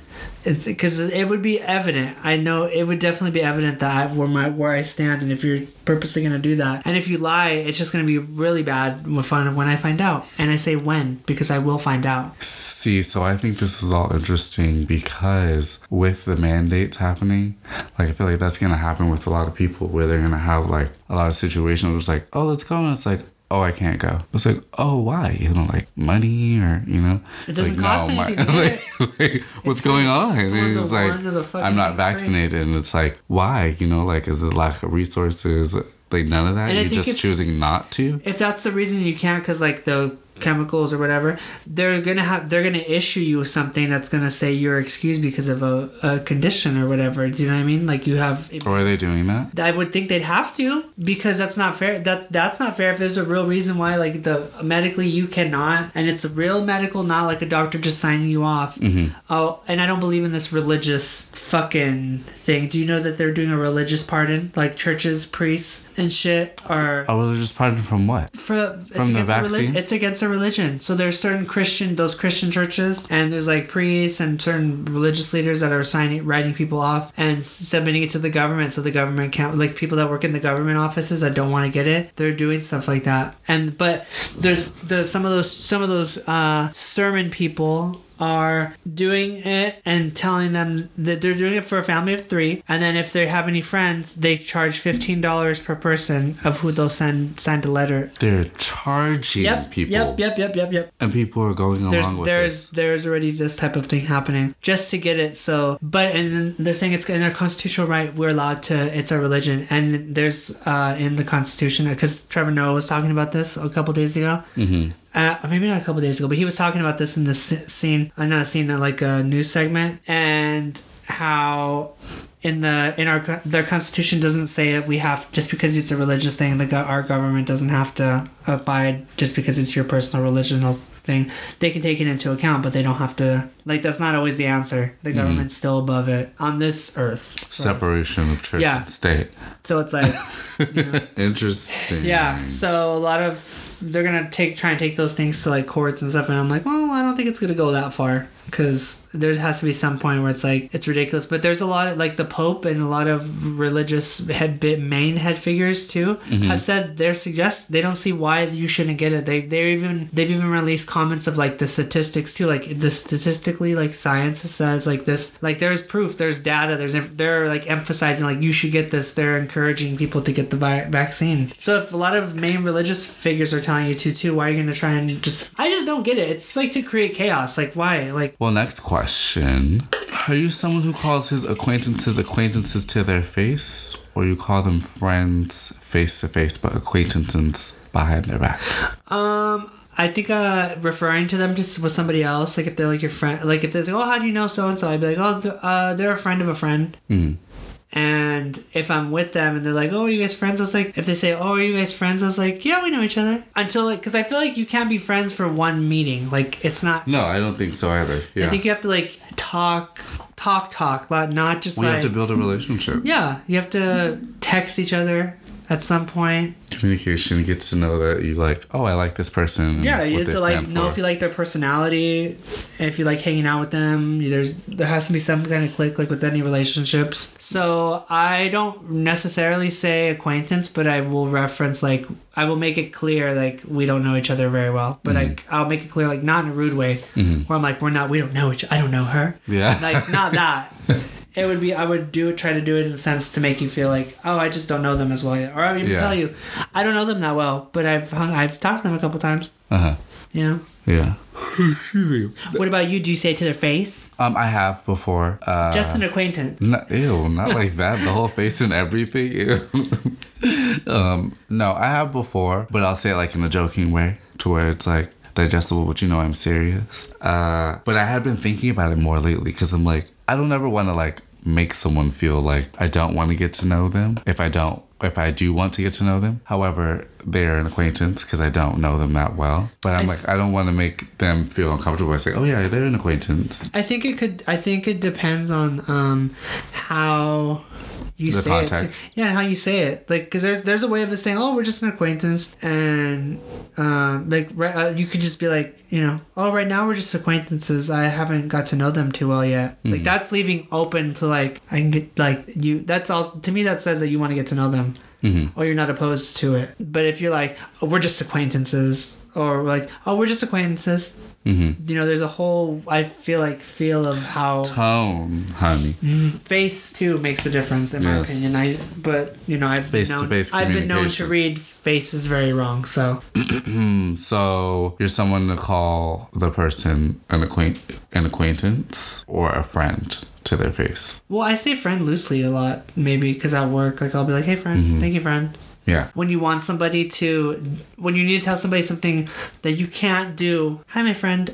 Because it would be evident. I know it would definitely be evident that I, where my where I stand, and if you're purposely gonna do that, and if you lie, it's just gonna be really bad when I find out. And I say when because I will find out. See, so I think this is all interesting because with the mandates happening, like I feel like that's gonna happen with a lot of people where they're gonna have like a lot of situations where it's like, oh, let's go, and it's like, oh, I can't go. It's like, oh, why? You know, like money or you know, It doesn't like, cost my- anything, like, like, what's going on? it's And the- it's like, one of the fucking I'm not vaccinated, and it's like, why? You know, like, is it lack of resources? Like none of that. And You're just choosing not to. if that's the reason you can't because like the chemicals or whatever they're gonna have they're gonna issue you something that's gonna say you're excused because of a, a condition or whatever do you know what i mean like you have Or are they doing that? I would think they'd have to because that's not fair. That's that's not fair if there's a real reason why like the medically you cannot and it's a real medical, not like a doctor just signing you off. Mm-hmm. Oh, and I don't believe in this religious fucking thing. Do you know that they're doing a religious pardon, like churches, priests, and shit are A religious pardon from what? for it's From the against vaccine? religion. It's against a religion. So there's certain Christian those Christian churches, and there's like priests and certain religious leaders that are signing writing people off and submitting it to the government. So the government can't like people that work in the government offices that don't want to get it. They're doing stuff like that. And but there's the some of those some of those uh, sermon people are doing it and telling them that they're doing it for a family of three and then if they have any friends they charge $15 per person of who they'll send send a letter They're charging Yep, people, yep, yep, yep, yep, yep. and people are going along with there's it. there's already this type of thing happening just to get it. So, but and they're saying it's in our constitutional right. We're allowed to. It's our religion, and there's uh in the Constitution because Trevor Noah was talking about this a couple days ago. Mm-hmm. Uh, maybe not a couple days ago, but he was talking about this in the scene. I'm not a scene, uh, like a news segment, and how in the in our their constitution doesn't say that we have just because it's a religious thing. The our government doesn't have to abide just because it's your personal religional thing. They can take it into account, but they don't have to. Like that's not always the answer. The government's still above it on this earth. for us. Separation of church Yeah. and state. So it's like. know, Interesting. yeah, so a lot of they're gonna take try and take those things to like courts and stuff, and I'm like, well, I don't think it's gonna go that far because there has to be some point where it's like it's ridiculous. But there's a lot of like the Pope and a lot of religious head bit main head figures too mm-hmm. have said they're suggest they don't see why you shouldn't get it. They they even they've even released comments of like the statistics too, like the statistically like science says like this like there's proof, there's data, there's they're like emphasizing like you should get this. They're encouraging people to get the vi- vaccine. So if a lot of main religious figures are telling you to too, why are you gonna try and just? I just don't get it. It's like to create chaos. Like why? Like Well, next question. Are you someone who calls his acquaintances acquaintances to their face, or you call them friends face to face, but acquaintances behind their back? Um, I think uh, referring to them just with somebody else, like if they're like your friend, like if they're like, oh, how do you know so and so? I'd be like, oh, th- uh, they're a friend of a friend. Mm. And if I'm with them and they're like, oh, are you guys friends? I was like, if they say, oh, are you guys friends? I was like, yeah, we know each other. Until like, because I feel like you can't be friends for one meeting. Like it's not. No, I don't think so either. Yeah. I think you have to like talk, talk, talk, not just we like. have to build a relationship. yeah, you have to text each other at some point. Communication, get to know that you like, oh, I like this person. Yeah, you have to like know for. if you like their personality, if you like hanging out with them. There's there has to be some kind of click like with any relationships. So I don't necessarily say acquaintance, but I will reference like I will make it clear like we don't know each other very well, but like mm-hmm. I'll make it clear like not in a rude way, mm-hmm. where I'm like we're not we don't know each I don't know her, Yeah. like not that. It would be I would do it try to do it in a sense to make you feel like oh I just don't know them as well yet, or I would even Yeah. tell you I don't know them that well, but I've hung, I've talked to them a couple times. Uh huh. You know. Yeah. What about you? Do you say it to their face? Um, I have before. Uh, Just an acquaintance. No, ew, not like that. The whole face and everything. Um, no, I have before, but I'll say it like in a joking way, to where it's like digestible, but you know I'm serious. Uh, but I had been thinking about it more lately because I'm like, I don't ever want to like make someone feel like I don't want to get to know them if I don't. If I do want to get to know them, however, they're an acquaintance because I don't know them that well. But I'm I- like, I don't want to make them feel uncomfortable by saying, "Oh yeah, they're an acquaintance." I think it could. I think it depends on um how you The say context. it. Too. Yeah, how you say it. Like, cause there's there's a way of it saying, "Oh, we're just an acquaintance," and um, like right, uh, you could just be like, you know, "Oh, right now we're just acquaintances. I haven't got to know them too well yet." Mm-hmm. Like that's leaving open to like I can get like you. That's all to me. That says that you want to get to know them. Or you're not opposed to it. But if you're like, oh, we're just acquaintances, or like, oh, we're just acquaintances, Mm-hmm. you know, there's a whole I feel like feel of how Tone, honey. face too makes a difference in my opinion. I but you know I've been known, I've been known to read faces very wrong. So So you're someone to call the person an acquaint an acquaintance or a friend to their face. well, I say friend loosely a lot, maybe because at work, like I'll be like, hey friend, Mm-hmm. thank you friend. Yeah. when you want somebody to when you need to tell somebody something that you can't do hi my friend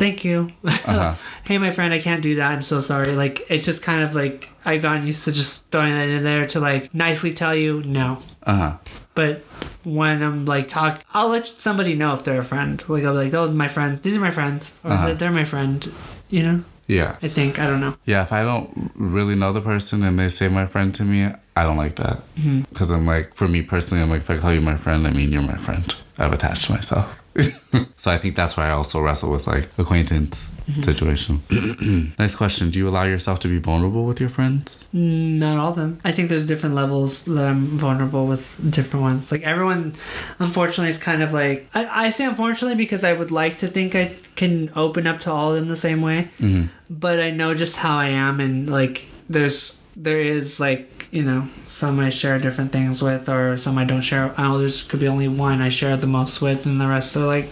thank you Uh-huh. hey my friend i can't do that i'm so sorry like it's just kind of like i got used to just throwing that in there to like nicely tell you no Uh huh. but when i'm like talk i'll let somebody know if they're a friend like i'll be like oh my friends these are my friends or Uh-huh. they're my friend you know Yeah. i think i don't know Yeah. If I don't really know the person and they say my friend to me, I don't like that. Mm-hmm. Because I'm like, for me personally, I'm like, if I call you my friend, I mean you're my friend. I've attached myself. so I think that's why I also wrestle with like acquaintance situation. Next question: Do you allow yourself to be vulnerable with your friends? Not all of them. I think there's different levels that I'm vulnerable with different ones. Like everyone, unfortunately, is kind of like I, I say unfortunately because I would like to think I can open up to all of them the same way, Mm-hmm. but I know just how I am, and like there's there is like you know some I share different things with, or some I don't share. I know there's could be only one I share the most with, and the rest are like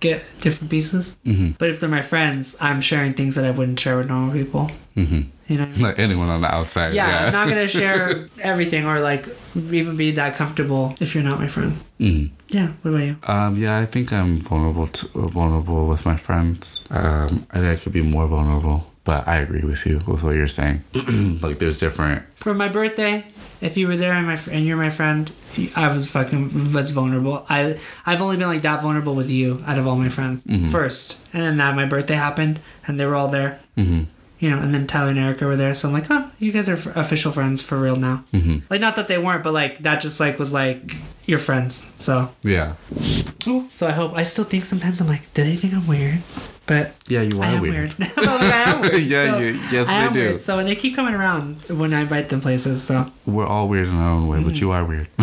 get different pieces. Mm-hmm. But if they're my friends, I'm sharing things that I wouldn't share with normal people. Mm-hmm. You know. what I mean? Like anyone on the outside. Yeah, Yeah. I'm not gonna share everything or like even be that comfortable if you're not my friend. Mhm. Yeah. What about you? Um, yeah, I think I'm vulnerable to, vulnerable with my friends. Um, I think I could be more vulnerable, but I agree with you with what you're saying. like, there's different. For my birthday, if you were there and my fr- and you're my friend, I was fucking was vulnerable. I I've only been like that vulnerable with you out of all my friends first, and then that my birthday happened and they were all there. hmm You know, and then Tyler and Erica were there, so I'm like, huh, you guys are f- official friends for real now. hmm Like, not that they weren't, but like that just like was like your friends. So, Yeah. so I hope. I still think sometimes I'm like, do they think I'm weird? But Yeah, you are I am weird. weird. I am weird. Yeah, So, you- yes, I they am do. Weird. So and they keep coming around when I invite them places. So We're all weird in our own way, Mm. but you are weird.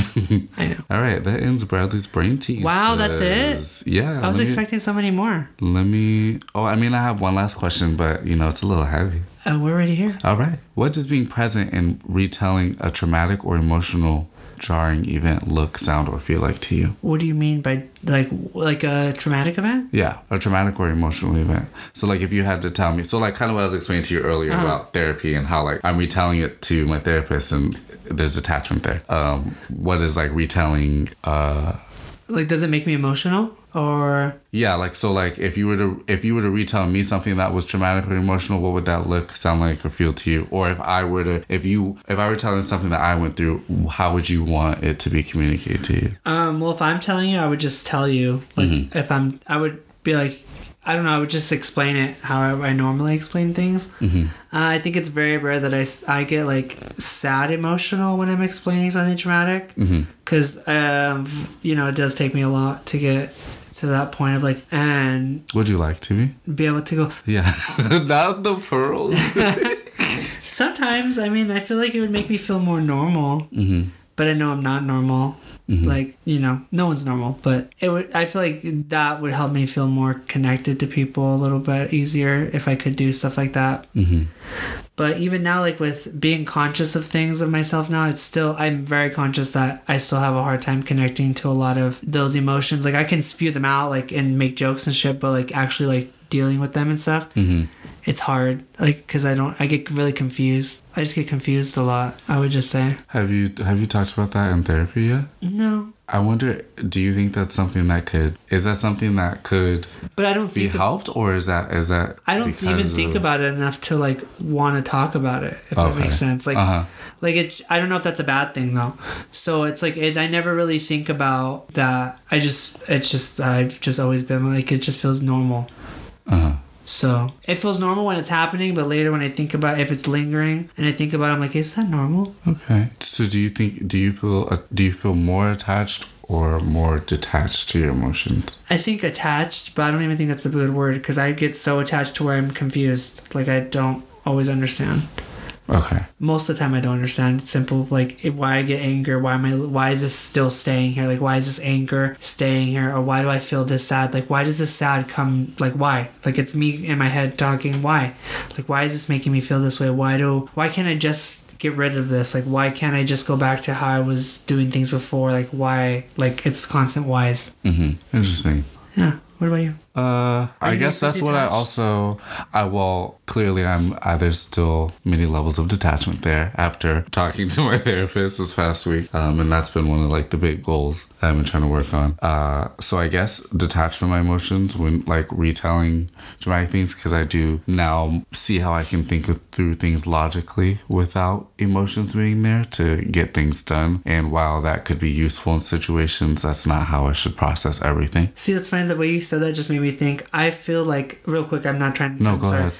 I know. all right, that ends Bradley's brain tease. Wow, that's it? Yeah. I was me- expecting so many more. Let me. Oh, I mean, I have one last question, but you know, it's a little heavy. Uh, we're already here. All right. What does being present in retelling a traumatic or emotional jarring event look, sound, or feel like to you? What do you mean by like like a traumatic event? Yeah, a traumatic or emotional event. So, like, if you had to tell me, so like, kind of what I was explaining to you earlier Uh-huh. about therapy and how like I'm retelling it to my therapist and there's attachment there. Um, what is like retelling? Uh, Like, does it make me emotional or yeah, like so, like if you were to if you were to retell me something that was traumatic or emotional, what would that look, sound like, or feel to you? Or if I were to, if you, if I were telling something that I went through, how would you want it to be communicated to you? um? Well, if I'm telling you, I would just tell you. Like, Mm-hmm. if I'm, I would be like. I don't know. I would just explain it how I normally explain things. Mm-hmm. Uh, I think it's very rare that I, I get like sad emotional when I'm explaining something traumatic. Mm-hmm. Because, um, you know, it does take me a lot to get to that point of like, and Would you like to be? be able to go. Yeah, not the pearls. Sometimes, I mean, I feel like it would make me feel more normal, mm-hmm. but I know I'm not normal. Mhm. Like, you know, no one's normal, but it would, I feel like that would help me feel more connected to people a little bit easier if I could do stuff like that. Mm-hmm. But even now, like with being conscious of things of myself now, it's still, I'm very conscious that I still have a hard time connecting to a lot of those emotions. Like, I can spew them out, like, and make jokes and shit, but like actually, like, dealing with them and stuff, Mm-hmm. It's hard. Like, cause I don't, I get really confused. I just get confused a lot, I would just say. Have you have you talked about that in therapy yet? No. I wonder. Do you think that's something that could? Is that something that could But I don't be helped, or is that is that? I don't even think of- about it enough to like want to talk about it, if that makes sense. Like, Uh huh. like it i don't know if that's a bad thing though so it's like it, i never really think about that i just it's just i've just always been like it just feels normal Uh huh. So it feels normal when it's happening but later when i think about if it's lingering and i think about it i'm like is that normal Okay. So do you think? Do you feel? Uh, do you feel more attached or more detached to your emotions? i think attached but i don't even think that's a good word because i get so attached to where i'm confused like i don't always understand Okay. Most of the time, I don't understand. It's simple, like why I get anger. Why am I? Why is this still staying here? Like why is this anger staying here? Or why do I feel this sad? Like why does this sad come? Like why? Like it's me in my head talking. Why? Like why is this making me feel this way? Why do? Why can't I just get rid of this? Like why can't I just go back to how I was doing things before? Like why? Like it's constant whys. Mm-hmm. Interesting. Yeah. What about you? Uh, I you guess pretty that's what I also. I well, clearly I'm. Uh, there's still many levels of detachment there after talking to my therapist this past week, um, and that's been one of like the big goals I've been trying to work on. Uh, so I guess detach from my emotions when like retelling dramatic things because I do now see how I can think of- through things logically without emotions being there to get things done. And while that could be useful in situations, that's not how I should process everything. See, that's funny. The way you said that just made me think. I feel like, real quick, I'm not trying. To... No, I'm go ahead.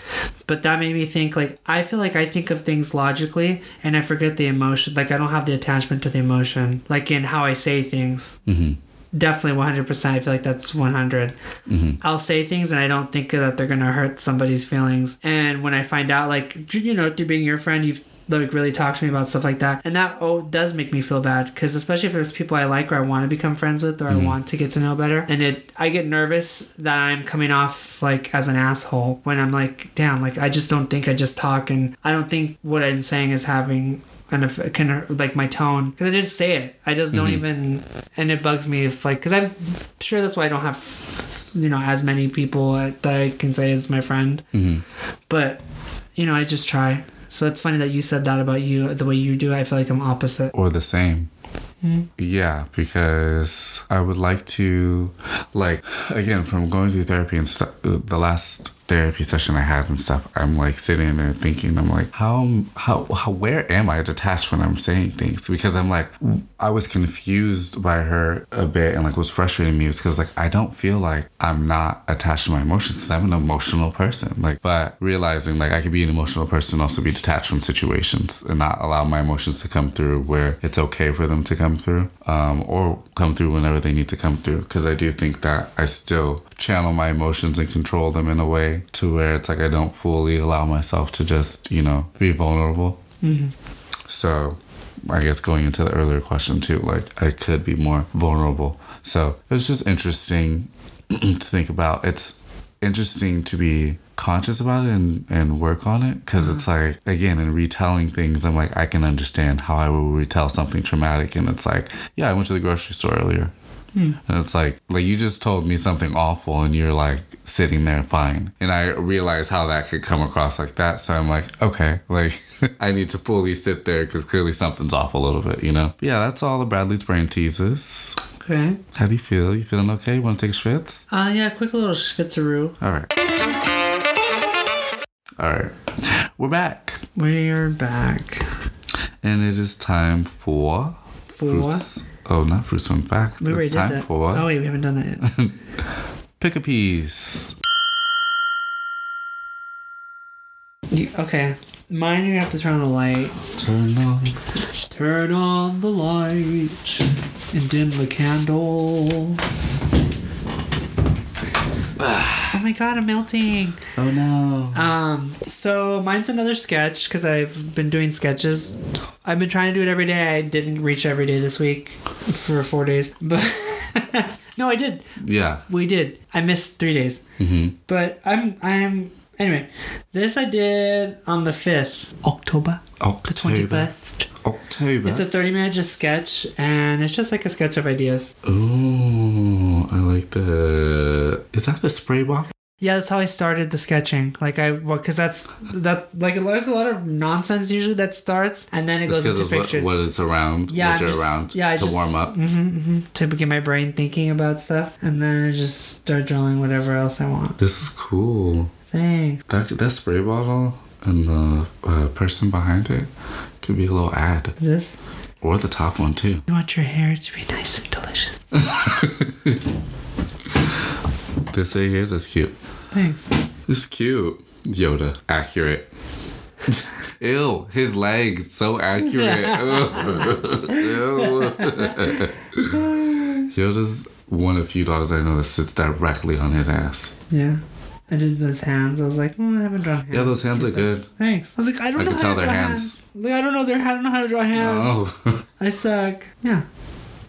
But that made me think. Like, I feel like I think of things logically, and I forget the emotion. Like, I don't have the attachment to the emotion. Like in how I say things. Mm-hmm. Definitely 100. percent I feel like that's 100. Mm-hmm. I'll say things, and I don't think that they're gonna hurt somebody's feelings. And when I find out, like, you know, through being your friend, you've like really talk to me about stuff like that. And that oh does make me feel bad because especially if there's people i like or i want to become friends with or i want to get to know better. And it i get nervous that i'm coming off like as an asshole when i'm like damn like i just don't think i just talk. And i don't think what i'm saying is having an effect, can like my tone because i just say it. I just don't even and it bugs me if like because i'm sure that's why i don't have you know as many people that i can say as my friend. Mm-hmm. but you know i just try so it's funny that you said that about you the way you do i feel like i'm opposite. Or the same. Hmm? Yeah, because I would like to, like, again, from going through therapy and stuff, uh, the last therapy session I had and stuff, I'm like sitting there thinking, I'm like, how, how, how, where am I detached when I'm saying things? Because I'm like, I was confused by her a bit and like was frustrating me because like, I don't feel like I'm not attached to my emotions because I'm an emotional person. Like, but realizing like I could be an emotional person also be detached from situations and not allow my emotions to come through where it's okay for them to come through um, or come through whenever they need to come through. Because I do think that I still channel my emotions and control them in a way to where it's like I don't fully allow myself to just, you know, be vulnerable. Mm-hmm. So I guess going into the earlier question too, like I could be more vulnerable. So it's just interesting to think about. It's interesting to be conscious about it and, and work on it because it's mm-hmm. like again in retelling things i'm like i can understand how i will retell something traumatic and it's like yeah i went to the grocery store earlier and it's like like you just told me something awful and you're like sitting there fine. And i realize how that could come across like that. So i'm like okay like i need to fully sit there because clearly something's off a little bit you know? Yeah that's all the bradley's brain teases. Okay. How do you feel? You feeling okay? Want to take a schwitz? Uh yeah quick little schwitzeroo. All right. All right. We're back. We're back. And it is time for For? fruits oh not fruits fun facts we it's time that. for oh wait we haven't done that yet. Pick a piece. You- okay. Mine you have to turn on the light. Turn on. Turn on the light and dim the candle. Oh my god, I'm melting. oh no Um, so mine's another sketch because I've been doing sketches. I've been trying to do it every day. I didn't reach every day this week for four days, but no, I did. yeah We did. I missed three days, mm-hmm but I'm I'm anyway. This I did on the fifth October, the twenty first. October It's a 30 minute just sketch, and it's just like a sketch of ideas. oh I like the is that a spray bottle Yeah, that's how I started the sketching. Like I, well, because that's that's like there's a lot of nonsense usually that starts, and then it goes because into of what, pictures. what it's around yeah, what I'm you're just- around yeah, I to just- warm up hmm hmm to get my brain thinking about stuff, and then I just start drawing whatever else I want. this is cool Thanks. that that spray bottle and the uh, person behind it could be a little ad This. or the top one too You want your hair to be nice and delicious. this right here that's cute Thanks. It's cute. Yoda. Accurate. Ew, his legs so accurate. Ew. Yoda's one of few dogs I know that sits directly on his ass. Yeah. I did those hands. I was like, mm, I haven't drawn hands. Yeah, those hands said, good. Thanks. I was like, I don't I know how to draw hands. hands. I like, I don't know. Their, I don't know how to draw hands. Oh, I suck. Yeah.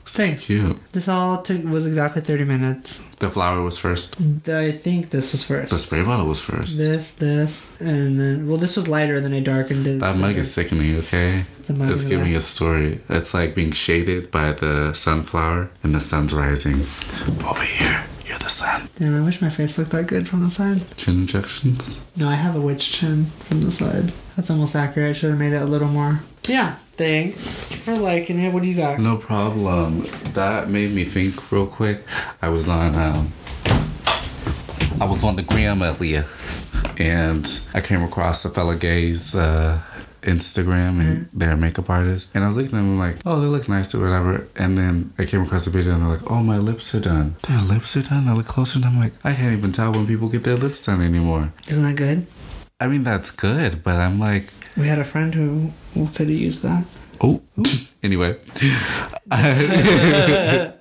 Thanks. cute. This all took was exactly thirty minutes. The flower was first. I think this was first. The spray bottle was first. This, this, and then well, this was lighter, then I darkened it. That mug is sickening, okay? The mug It's giving a story. It's like being shaded by the sunflower and the sun's rising. Over here, you're the sun. Damn, I wish my face looked that good from the side. Chin injections. No, I have a witch chin from the side. That's almost accurate. I should have made it a little more. Yeah. Thanks for liking it. What do you got? No problem. That made me think real quick. I was on um I was on the gram earlier and I came across a fella gay's uh Instagram and mm-hmm. they're a makeup artist. And I was looking at them like, oh, they look nice or whatever. And then I came across a video and they're like, oh, my lips are done. Their lips are done. I look closer and I'm like, I can't even tell when people get their lips done anymore. Isn't that good? I mean, that's good, but I'm like, We had a friend who, who could have used that. Oh, anyway,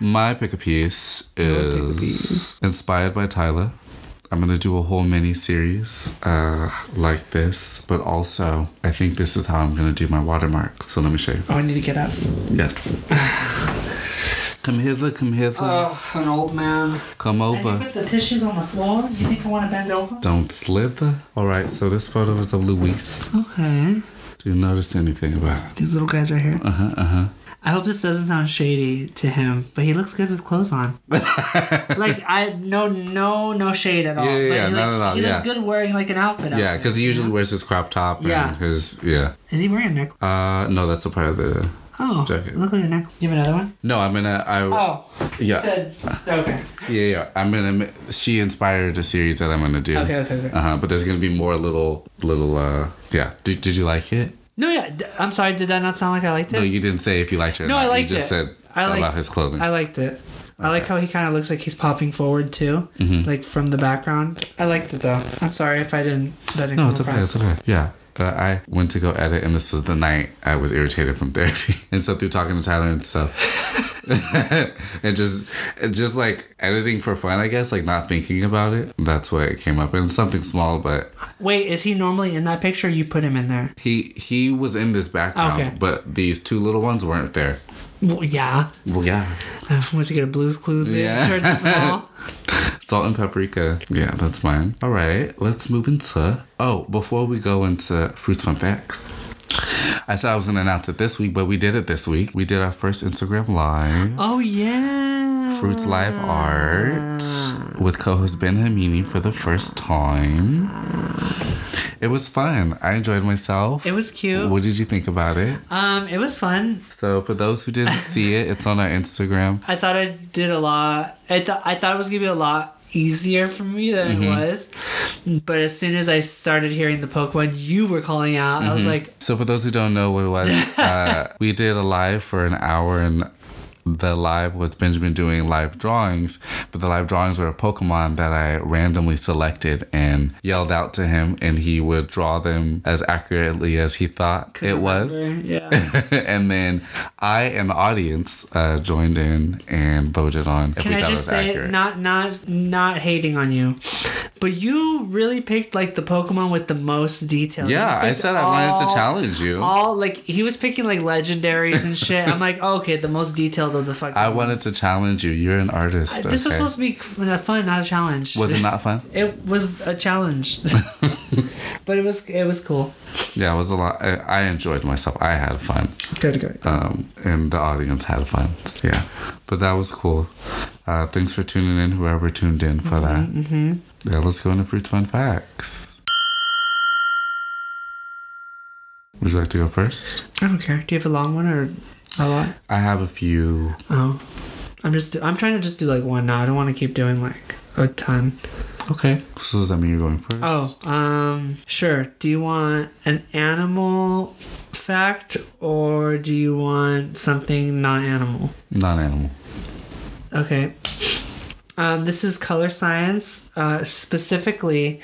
my pick a piece Your pick a is piece. inspired by Tyler. I'm gonna do a whole mini series uh, like this, but also I think this is how I'm gonna do my watermark. So let me show you. Oh, I need to get up. Yes. come hither, come hither, Oh, an old man. come And you over. put the tissues on the floor? You think I want to bend over? Don't slither. All right. So this photo is of Luis. Okay. Do you notice anything about it? These little guys right here. Uh huh. Uh huh. I hope this doesn't sound shady to him, but he looks good with clothes on. like I no no no shade at all. Yeah, yeah, but yeah, he, no, like, no, no, he looks yeah. good wearing like an outfit. Yeah, because he usually wears his crop top Yeah. and his yeah. Is he wearing a necklace? Uh, no, that's a part of the. Oh, Jacket. look like a necklace. You have another one? No, I'm gonna. I Oh, yeah, said okay. yeah, yeah. I'm gonna. She inspired a series that I'm gonna do. Okay, okay, okay. Uh huh. But there's gonna be more little, little. uh Yeah. Did Did you like it? No, yeah. I'm sorry. Did that not sound like I liked it? No, you didn't say if you liked it. Or No, not. I liked You just it. said I like- about his clothing. I liked it. I like how he kind of looks like he's popping forward too, Mm-hmm. like from the background. I liked it though. I'm sorry if I didn't. That didn't no, it's okay. across. It's okay. Yeah. Uh, I went to go edit, and this was the night I was irritated from therapy, and so through talking to Tyler and stuff, and just, just like editing for fun, I guess, like not thinking about it. That's what it came up in. Something small, but Wait, is he normally in that picture? You put him in there? He he was in this background, Okay. but these two little ones weren't there. Well, yeah. Well, yeah, uh, Once you get a Blue's Clues in, Yeah. small. salt and paprika. Yeah, that's mine. All right, let's move into. Oh, before we go into fruits fun facts, I said I was gonna announce it this week, but we did it this week. We did our first Instagram live. Oh yeah. Fruits Live Art with co-host Ben Hamini for the first time. It was fun. I enjoyed myself. It was cute. What did you think about it? Um, it was fun. So for those who didn't see it, it's on our Instagram. I thought I did a lot. I thought I thought it was gonna be a lot easier for me than Mm-hmm. it was. But as soon as I started hearing the Pokemon you were calling out, Mm-hmm. I was like, So for those who don't know what it was, uh, we did a live for an hour and the live was Benjamin doing live drawings, but the live drawings were a Pokemon that I randomly selected and yelled out to him and he would draw them as accurately as he thought it was. yeah. and then I and the audience uh, joined in and voted on Can I just say, accurate. not not not hating on you, but you really picked like the Pokemon with the most detail. Yeah, I said I wanted to challenge you. All like he was picking like legendaries and shit. I'm like, oh, okay, the most detailed of the fucking. I wanted to challenge you. You're an artist. This was supposed to be fun, not a challenge. Was it not fun? It was a challenge, but it was it was cool. Yeah, it was a lot. I, I enjoyed myself. I had fun. Good, good. Um, and the audience had fun. Yeah, but that was cool. Uh, thanks for tuning in, whoever tuned in for that. Mm-hmm. Yeah, let's go into fruits fun facts. Would you like to go first? I don't care. Do you have a long one or a lot? I have a few. Oh, I'm just I'm trying to just do like one now. I don't want to keep doing like a ton. Okay. So does that mean you're going first? Oh, um, sure. Do you want an animal fact or do you want something non-animal? non-animal. Okay. Um, this is color science, uh, specifically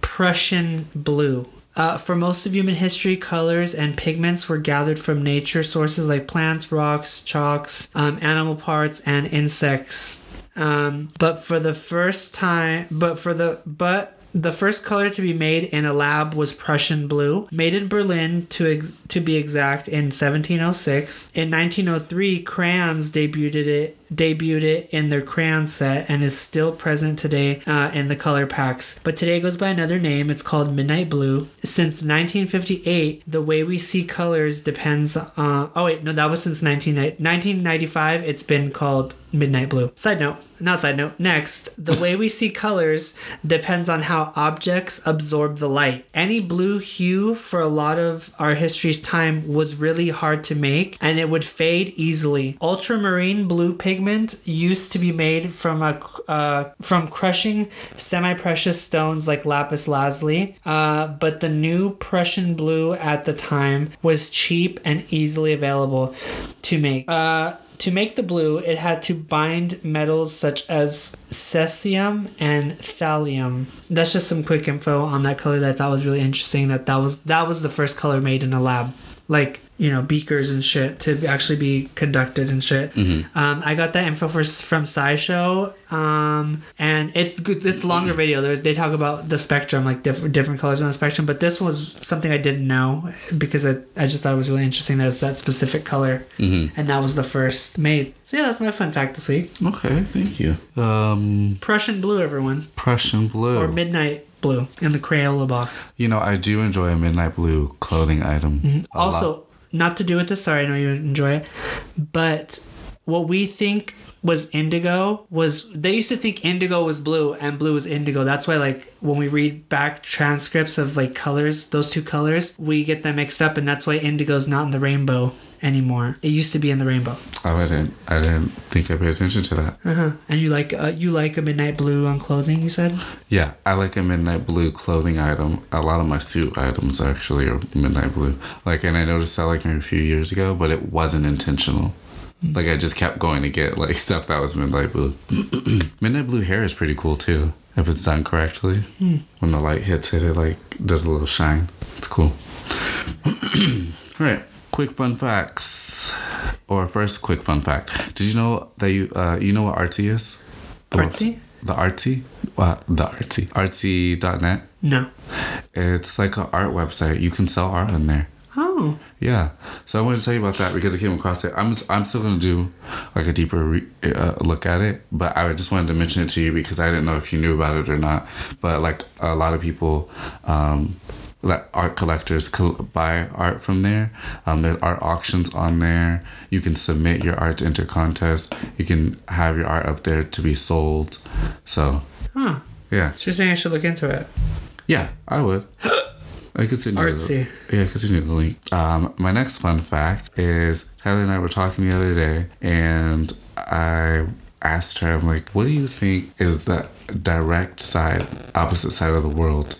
Prussian blue. Uh, for most of human history, colors and pigments were gathered from nature sources like plants, rocks, chalks, um, animal parts, and insects. Um, but for the first time, but for the but the first color to be made in a lab was Prussian blue, made in Berlin to ex- to be exact in 1706. In 1903, crayons debuted it debuted it in their crayon set and is still present today uh, in the color packs. But today goes by another name. It's called Midnight Blue. Since 1958, the way we see colors depends on. Oh wait, no, that was since 19, 1995. It's been called Midnight Blue. Side note, not side note. Next, the way we see colors depends on how objects absorb the light. Any blue hue for a lot of our history's time was really hard to make and it would fade easily. Ultramarine blue pigment used to be made from a uh, from crushing semi-precious stones like lapis lazuli, uh, but the new Prussian blue at the time was cheap and easily available to make. Uh, to make the blue, it had to bind metals such as cesium and thallium. That's just some quick info on that color that I thought was really interesting. That that was that was the first color made in a lab, like you know beakers and shit to actually be conducted and shit. Um, I got that info for, from SciShow, um, and it's good. It's longer video. There's, they talk about the spectrum, like different different colors on the spectrum. But this was something I didn't know because I, I just thought it was really interesting that it's that specific color, and that was the first made. So yeah, that's my fun fact this week. Okay, thank you. Um, Prussian blue, everyone, Prussian blue. or midnight blue in the Crayola box. you know, I do enjoy a midnight blue clothing item. Also. lot. Not to do with this, sorry, I know you enjoy it, but what we think was indigo was they used to think indigo was blue and blue was indigo. That's why like when we read back transcripts of like colors, those two colors, we get them mixed up and that's why indigo's not in the rainbow anymore. It used to be in the rainbow. Oh, I didn't. I didn't think I paid attention to that. Uh-huh. And you like uh, you like a midnight blue on clothing, you said? Yeah, I like a midnight blue clothing item. A lot of my suit items actually are midnight blue. Like, and I noticed that like maybe a few years ago, but it wasn't intentional. Like, I just kept going to get like stuff that was midnight blue. midnight blue hair is pretty cool too, if it's done correctly. When the light hits it, it like does a little shine. It's cool. All right, quick fun facts. Or first, quick fun fact. Did you know that you uh, you know what artsy is? The Artsy? the artsy? What? The artsy. Artsy.net. No. It's like an art website. You can sell art on there. Oh. Yeah. So I wanted to tell you about that because I came across it. I'm I'm still gonna do like a deeper re- uh, look at it, but I just wanted to mention it to you because I didn't know if you knew about it or not. But like a lot of people. Um, like art collectors col- buy art from there. Um, there's art auctions on there. You can submit your art to enter contests. You can have your art up there to be sold. So, Huh. yeah, So you're saying I should look into it. yeah, I would. I could send you Artsy. The, yeah, I could send you the link. Um, my next fun fact is Kelly and I were talking the other day, and I asked her, I'm like, what do you think is the direct side, opposite side of the world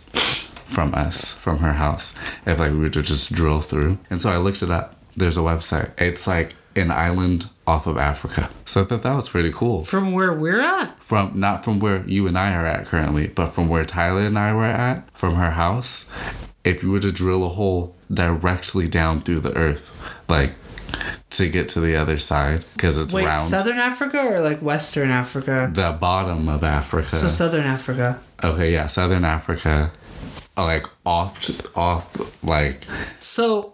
from us, from her house, if like we were to just drill through? And so I looked it up. There's a website. It's like an island off of Africa. So I thought that was pretty cool From where we're at? from not from where you and I are at currently, but from where Tyler and I were at, from her house, if you were to drill a hole directly down through the earth, like to get to the other side, because it's Wait, round. Southern Africa or like Western Africa? the bottom of Africa. So Southern Africa. okay, yeah, Southern Africa, like off, off, like So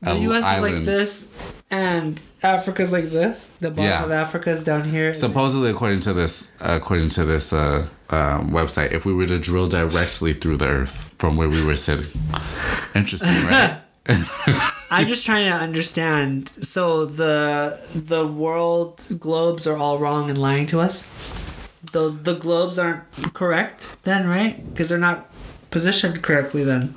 the U.S. is like this, and Africa's like this. The bottom Yeah. of Africa is down here. supposedly according to this, according to this uh, um, website, if we were to drill directly through the earth from where we were sitting, interesting, right? I'm just trying to understand. So the the world globes are all wrong and lying to us. Those the globes aren't correct then, right? Because they're not positioned correctly then.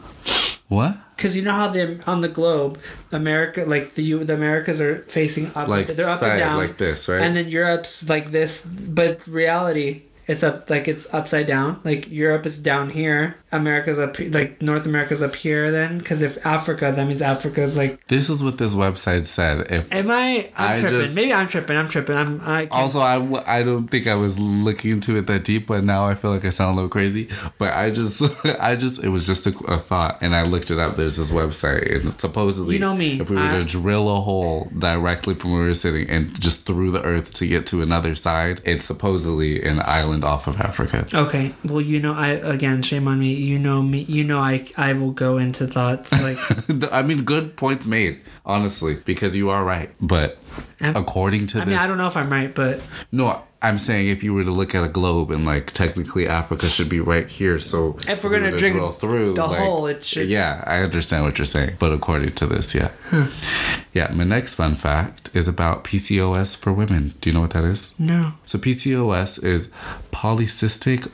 what? Because you know how the on the globe, America like the the Americas are facing up, Like they're up side, and down, like this, right? and then Europe's like this. But reality it's up like it's upside down. Like Europe is down here, America's up like North America's up here. Then because if Africa, that means Africa's like. This is what this website said. If Am I? I'm I tripping. just- Maybe I'm tripping. I'm tripping. I'm. I also I, w- I don't think I was looking into it that deep, but now I feel like I sound a little crazy. But I just I just it was just a, a thought, and I looked it up. There's this website, and supposedly You know me, if we were I- to drill a hole directly from where we were sitting and just through the earth to get to another side, it's supposedly an island off of Africa. Okay. Well, you know, I again, shame on me. You know me. You know, I I will go into thoughts like. I mean, good points made, honestly, because you are right. But Am- according to I this, mean, I don't know if I'm right, but no, I'm saying if you were to look at a globe and like technically Africa should be right here, so If we're gonna drink drill through the like- hole, it should- Yeah, I understand what you're saying, but according to this, yeah, yeah. My next fun fact is about PCOS for women. Do you know what that is? no. So PCOS is polycystic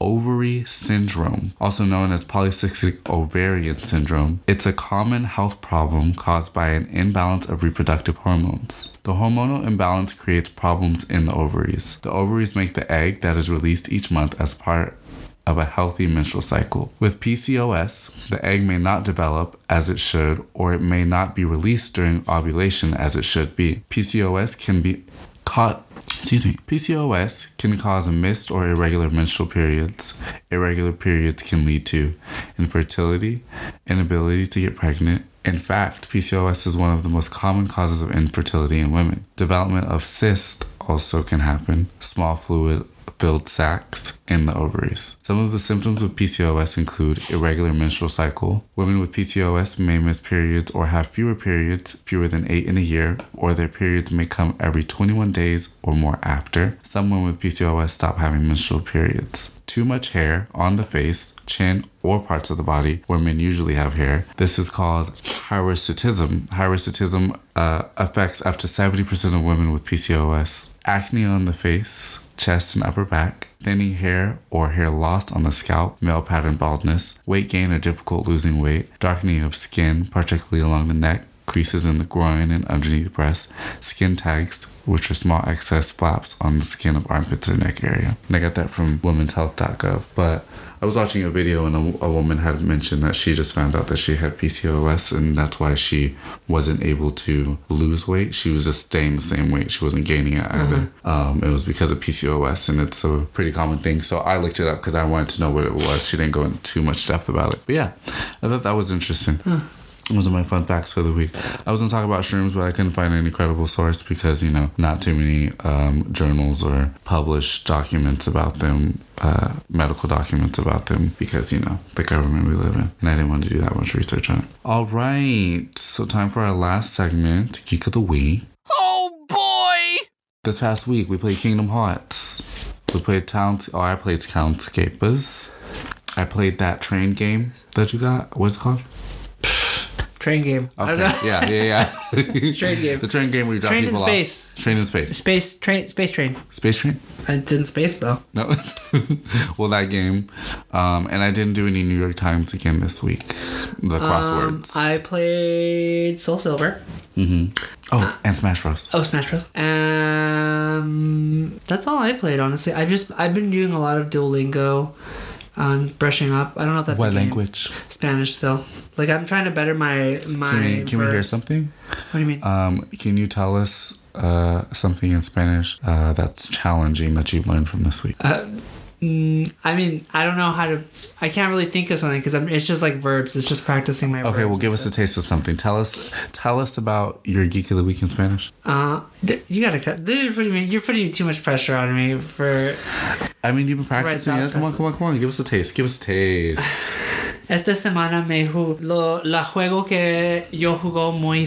ovary syndrome, also known as polycystic ovarian syndrome. It's a common health problem caused by an imbalance of reproductive hormones. The hormonal imbalance creates problems in the ovaries. The ovaries make the egg that is released each month as part of a healthy menstrual cycle. With PCOS, the egg may not develop as it should, or it may not be released during ovulation as it should be. PCOS can be caught. Excuse me. PCOS can cause missed or irregular menstrual periods. Irregular periods can lead to infertility, inability to get pregnant. In fact, PCOS is one of the most common causes of infertility in women. Development of cysts also can happen. Small fluid filled sacs in the ovaries. Some of the symptoms of PCOS include irregular menstrual cycle. Women with PCOS may miss periods or have fewer periods, fewer than eight in a year, or their periods may come every 21 days or more after. Some women with PCOS stop having menstrual periods. Too much hair on the face, chin, or parts of the body where men usually have hair. This is called hirsutism. Hirsutism uh, affects up to 70% of women with PCOS. Acne on the face, chest, and upper back, thinning hair or hair loss on the scalp, male pattern baldness, weight gain or difficult losing weight, darkening of skin, particularly along the neck, creases in the groin and underneath the breast, skin tags, which are small excess flaps on the skin of armpits or neck area. And I got that from womenshealth.gov. But I was watching a video and a, a woman had mentioned that she just found out that she had PCOS and that's why she wasn't able to lose weight. She was just staying the same weight. She wasn't gaining it either. Um, it was because of PCOS and it's a pretty common thing. So I looked it up because I wanted to know what it was. She didn't go into too much depth about it. But yeah, I thought that was interesting. Those are my fun facts for the week. I was gonna talk about shrooms, but I couldn't find any credible source because you know not too many um, journals or published documents about them, uh, medical documents about them, because you know the government we live in, and I didn't want to do that much research on it. All right, so time for our last segment, Geek of the Week. Oh boy! This past week we played Kingdom Hearts. We played Town. Oh, I played Townscapers. I played that train game that you got. What's it called? Train game. I don't Okay. know. Yeah, yeah, yeah. Train game. The train game where you drop Train in people space. off. Train in space. Space train. Space train. Space train? It's in space though. No. well, that game. Um, and I didn't do any New York Times again this week. The Um, crosswords. I played Soul Silver. oh, and Smash Bros. Oh, Smash Bros. Um, that's all I played. Honestly, I've just I've been doing a lot of Duolingo, um, brushing up. I don't know if that's What language? Spanish still. Like I'm trying to better my my. Can we, can we hear something? What do you mean? Um, can you tell us uh, something in Spanish uh, that's challenging that you've learned from this week? Mm, I mean, I don't know how to. I can't really think of something because it's just like verbs. It's just practicing my. Okay, well, give us a taste of something. Tell us, tell us about your geek of the week in Spanish. Uh, d- you gotta cut. This is pretty. You're putting too much pressure on me for. I mean, you've been practicing Right, it. Come on, come on, come on. Give us a taste. Give us a taste. Esta semana me lo la juego que yo jugo muy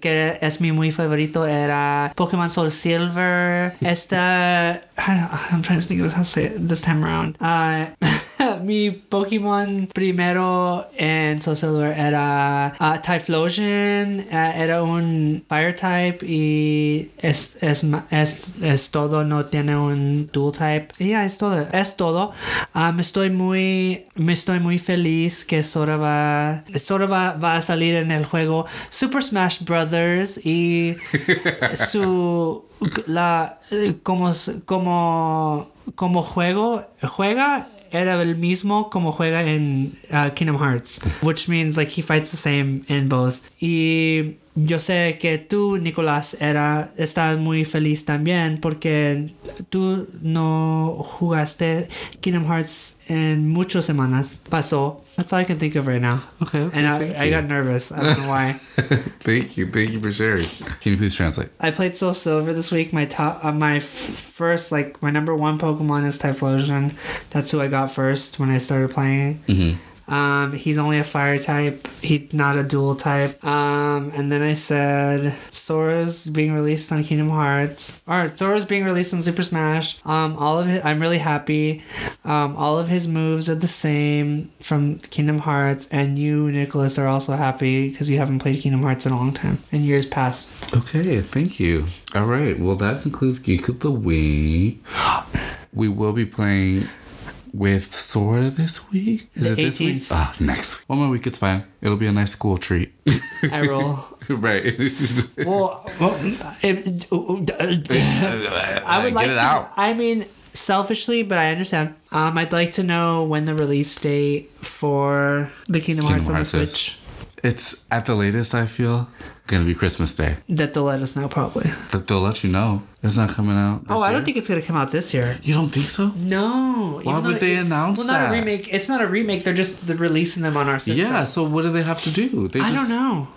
que es mi muy favorito era Pokemon Soul Silver. Esta I'm trying to think of how to say it this time around. Uh, mi Pokémon primero en Soul Silver era uh, Typhlosion, uh, era un Fire type y es, es, es, es todo, no tiene un Dual type. Y ya, es todo, es todo. Ah, me estoy muy, me estoy muy feliz que Sora va, Sora va, va a salir en el juego Super Smash Brothers y su la como como como juego juega era el mismo como juega en uh, Kingdom Hearts which means like he fights the same in both. Y yo sé que tú Nicolás era estás muy feliz también porque tú no jugaste Kingdom Hearts en muchas semanas. Pasó that's all I can think of right now Okay. okay and thank I, I you. got nervous I don't know why thank you. Thank you for sharing. Can you please translate? I played Soul Silver this week. My top, uh, my f- first, like my number one Pokemon is Typhlosion. That's who I got first when I started playing. Mm-hmm. Um, he's only a fire type. He's not a dual type. Um, and then I said Sora's being released on Kingdom Hearts. Or Sora's being released on Super Smash. Um, all of it. I'm really happy. Um, all of his moves are the same from Kingdom Hearts, and you, Nicholas, are also happy because you haven't played Kingdom Hearts in a long time, in years past. Okay, thank you. All right, well, that concludes Geek of the Week. We will be playing with Sora this week. Is The it this week? 18th. Ah, next week. One more week, it's fine. It'll be a nice school treat. I roll. right. Well, well if, I would Get like it to. out. I mean, selfishly, but I understand. Um, I'd like to know when the release date for the Kingdom, Kingdom Hearts on the is- Switch. It's at the latest, I feel, gonna be Christmas Day. That they'll let us know, probably. But they'll let you know. It's not coming out. Oh, I don't think it's gonna come out this year. You don't think so? No. Why would they it- announce well, not a remake. It's not a remake. They're just releasing them on our system. Yeah, so what do they have to do? They I just, don't know,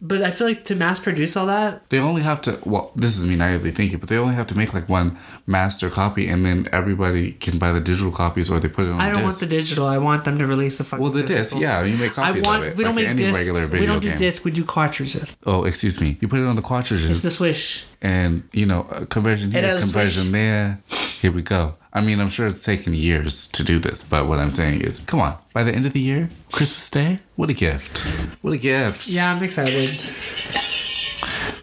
but I feel like to mass produce all that. They only have to. Well, this is me naively thinking, but they only have to make like one master copy, and then everybody can buy the digital copies, or they put it on. I don't disc. want the digital. I want them to release a fucking. Well, the disc, yeah, you make I copies want. of it. We don't make any discs. regular video we don't game. do discs. We do cartridges. Oh, excuse me. You put it on the cartridges, It's the Swish. And you know, uh, conversion here, conversion switch. there. Here we go. I mean, I'm sure it's taken years to do this, but what I'm saying is, come on. By the end of the year, Christmas Day, what a gift! What a gift! Yeah, I'm excited.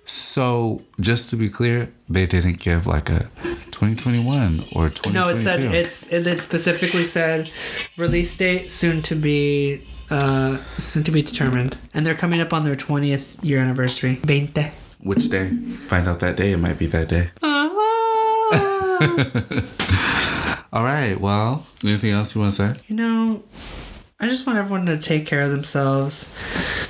So, just to be clear, they didn't give like a 2021 or 2022. No, it said it's it, it specifically said release date soon to be uh soon to be determined, and they're coming up on their 20th year anniversary. 20. Which day? Find out that day. It might be that day. All right. Well, anything else you want to say? you know, I just want everyone to take care of themselves.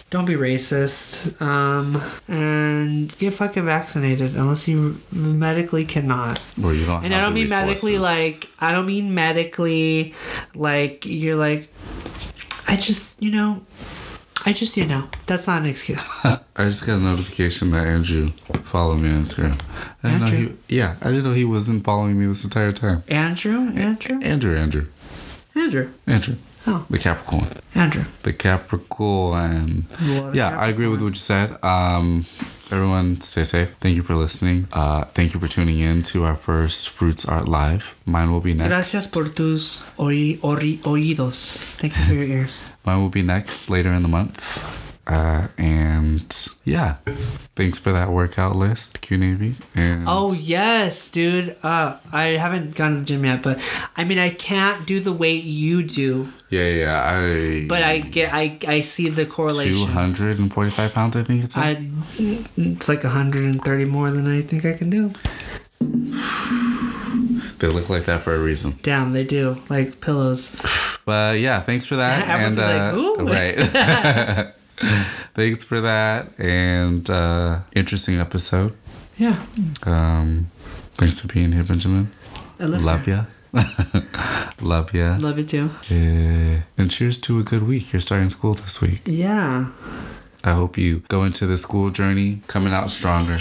Don't be racist. Um, and get fucking vaccinated unless you medically cannot. Or you don't And I don't mean medically like I don't mean medically like you're like I just you know I just you know that's not an excuse. I just got a notification that Andrew followed me on Instagram. I didn't know Andrew? he. Yeah, I didn't know he wasn't following me this entire time. Andrew, Andrew, Andrew, Andrew, Andrew. Andrew. Oh, The Capricorn. Andrew. The Capricorn. Yeah, I agree with what you said. Um, everyone, stay safe. Thank you for listening. Uh, thank you for tuning in to our first Fruits Art Live. Mine will be next. Gracias por tus oí- ori- oídos. Thank you for your ears. Mine will be next later in the month. Uh, and yeah, thanks for that workout list, Q Navy. And Oh yes, dude. Uh, I haven't gone to the gym yet, but I mean I can't do the weight you do, yeah, yeah, I. but I get I I see the correlation. 245 pounds, I think it's. at. I it's like 130 more than I think I can do. They look like that for a reason. Damn, they do like pillows. But yeah, thanks for that. And like, uh, "Ooh." right. thanks for that and uh, interesting episode. Yeah, Um, thanks for being here, Benjamin. I love, Love ya. Love you. Love you too. Uh, and cheers to a good week. You're starting school this week. Yeah, I hope you go into the school journey coming out stronger.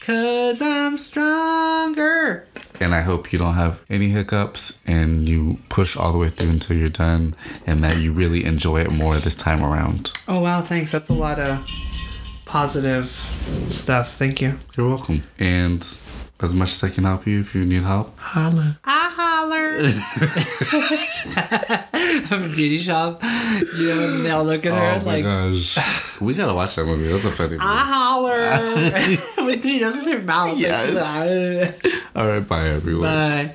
cause I'm stronger. And I hope you don't have any hiccups and you push all the way through until you're done and that you really enjoy it more this time around. Oh wow, thanks. That's a lot of positive stuff. Thank you. You're welcome. And as much as I can help you, if you need help, Holler. I holler. Beauty shop. You know, when they all look at her Oh my like, gosh. We gotta watch that movie. That's a funny movie. I holler. With she does with her mouth. Yes. Like, All right, bye everyone. Bye.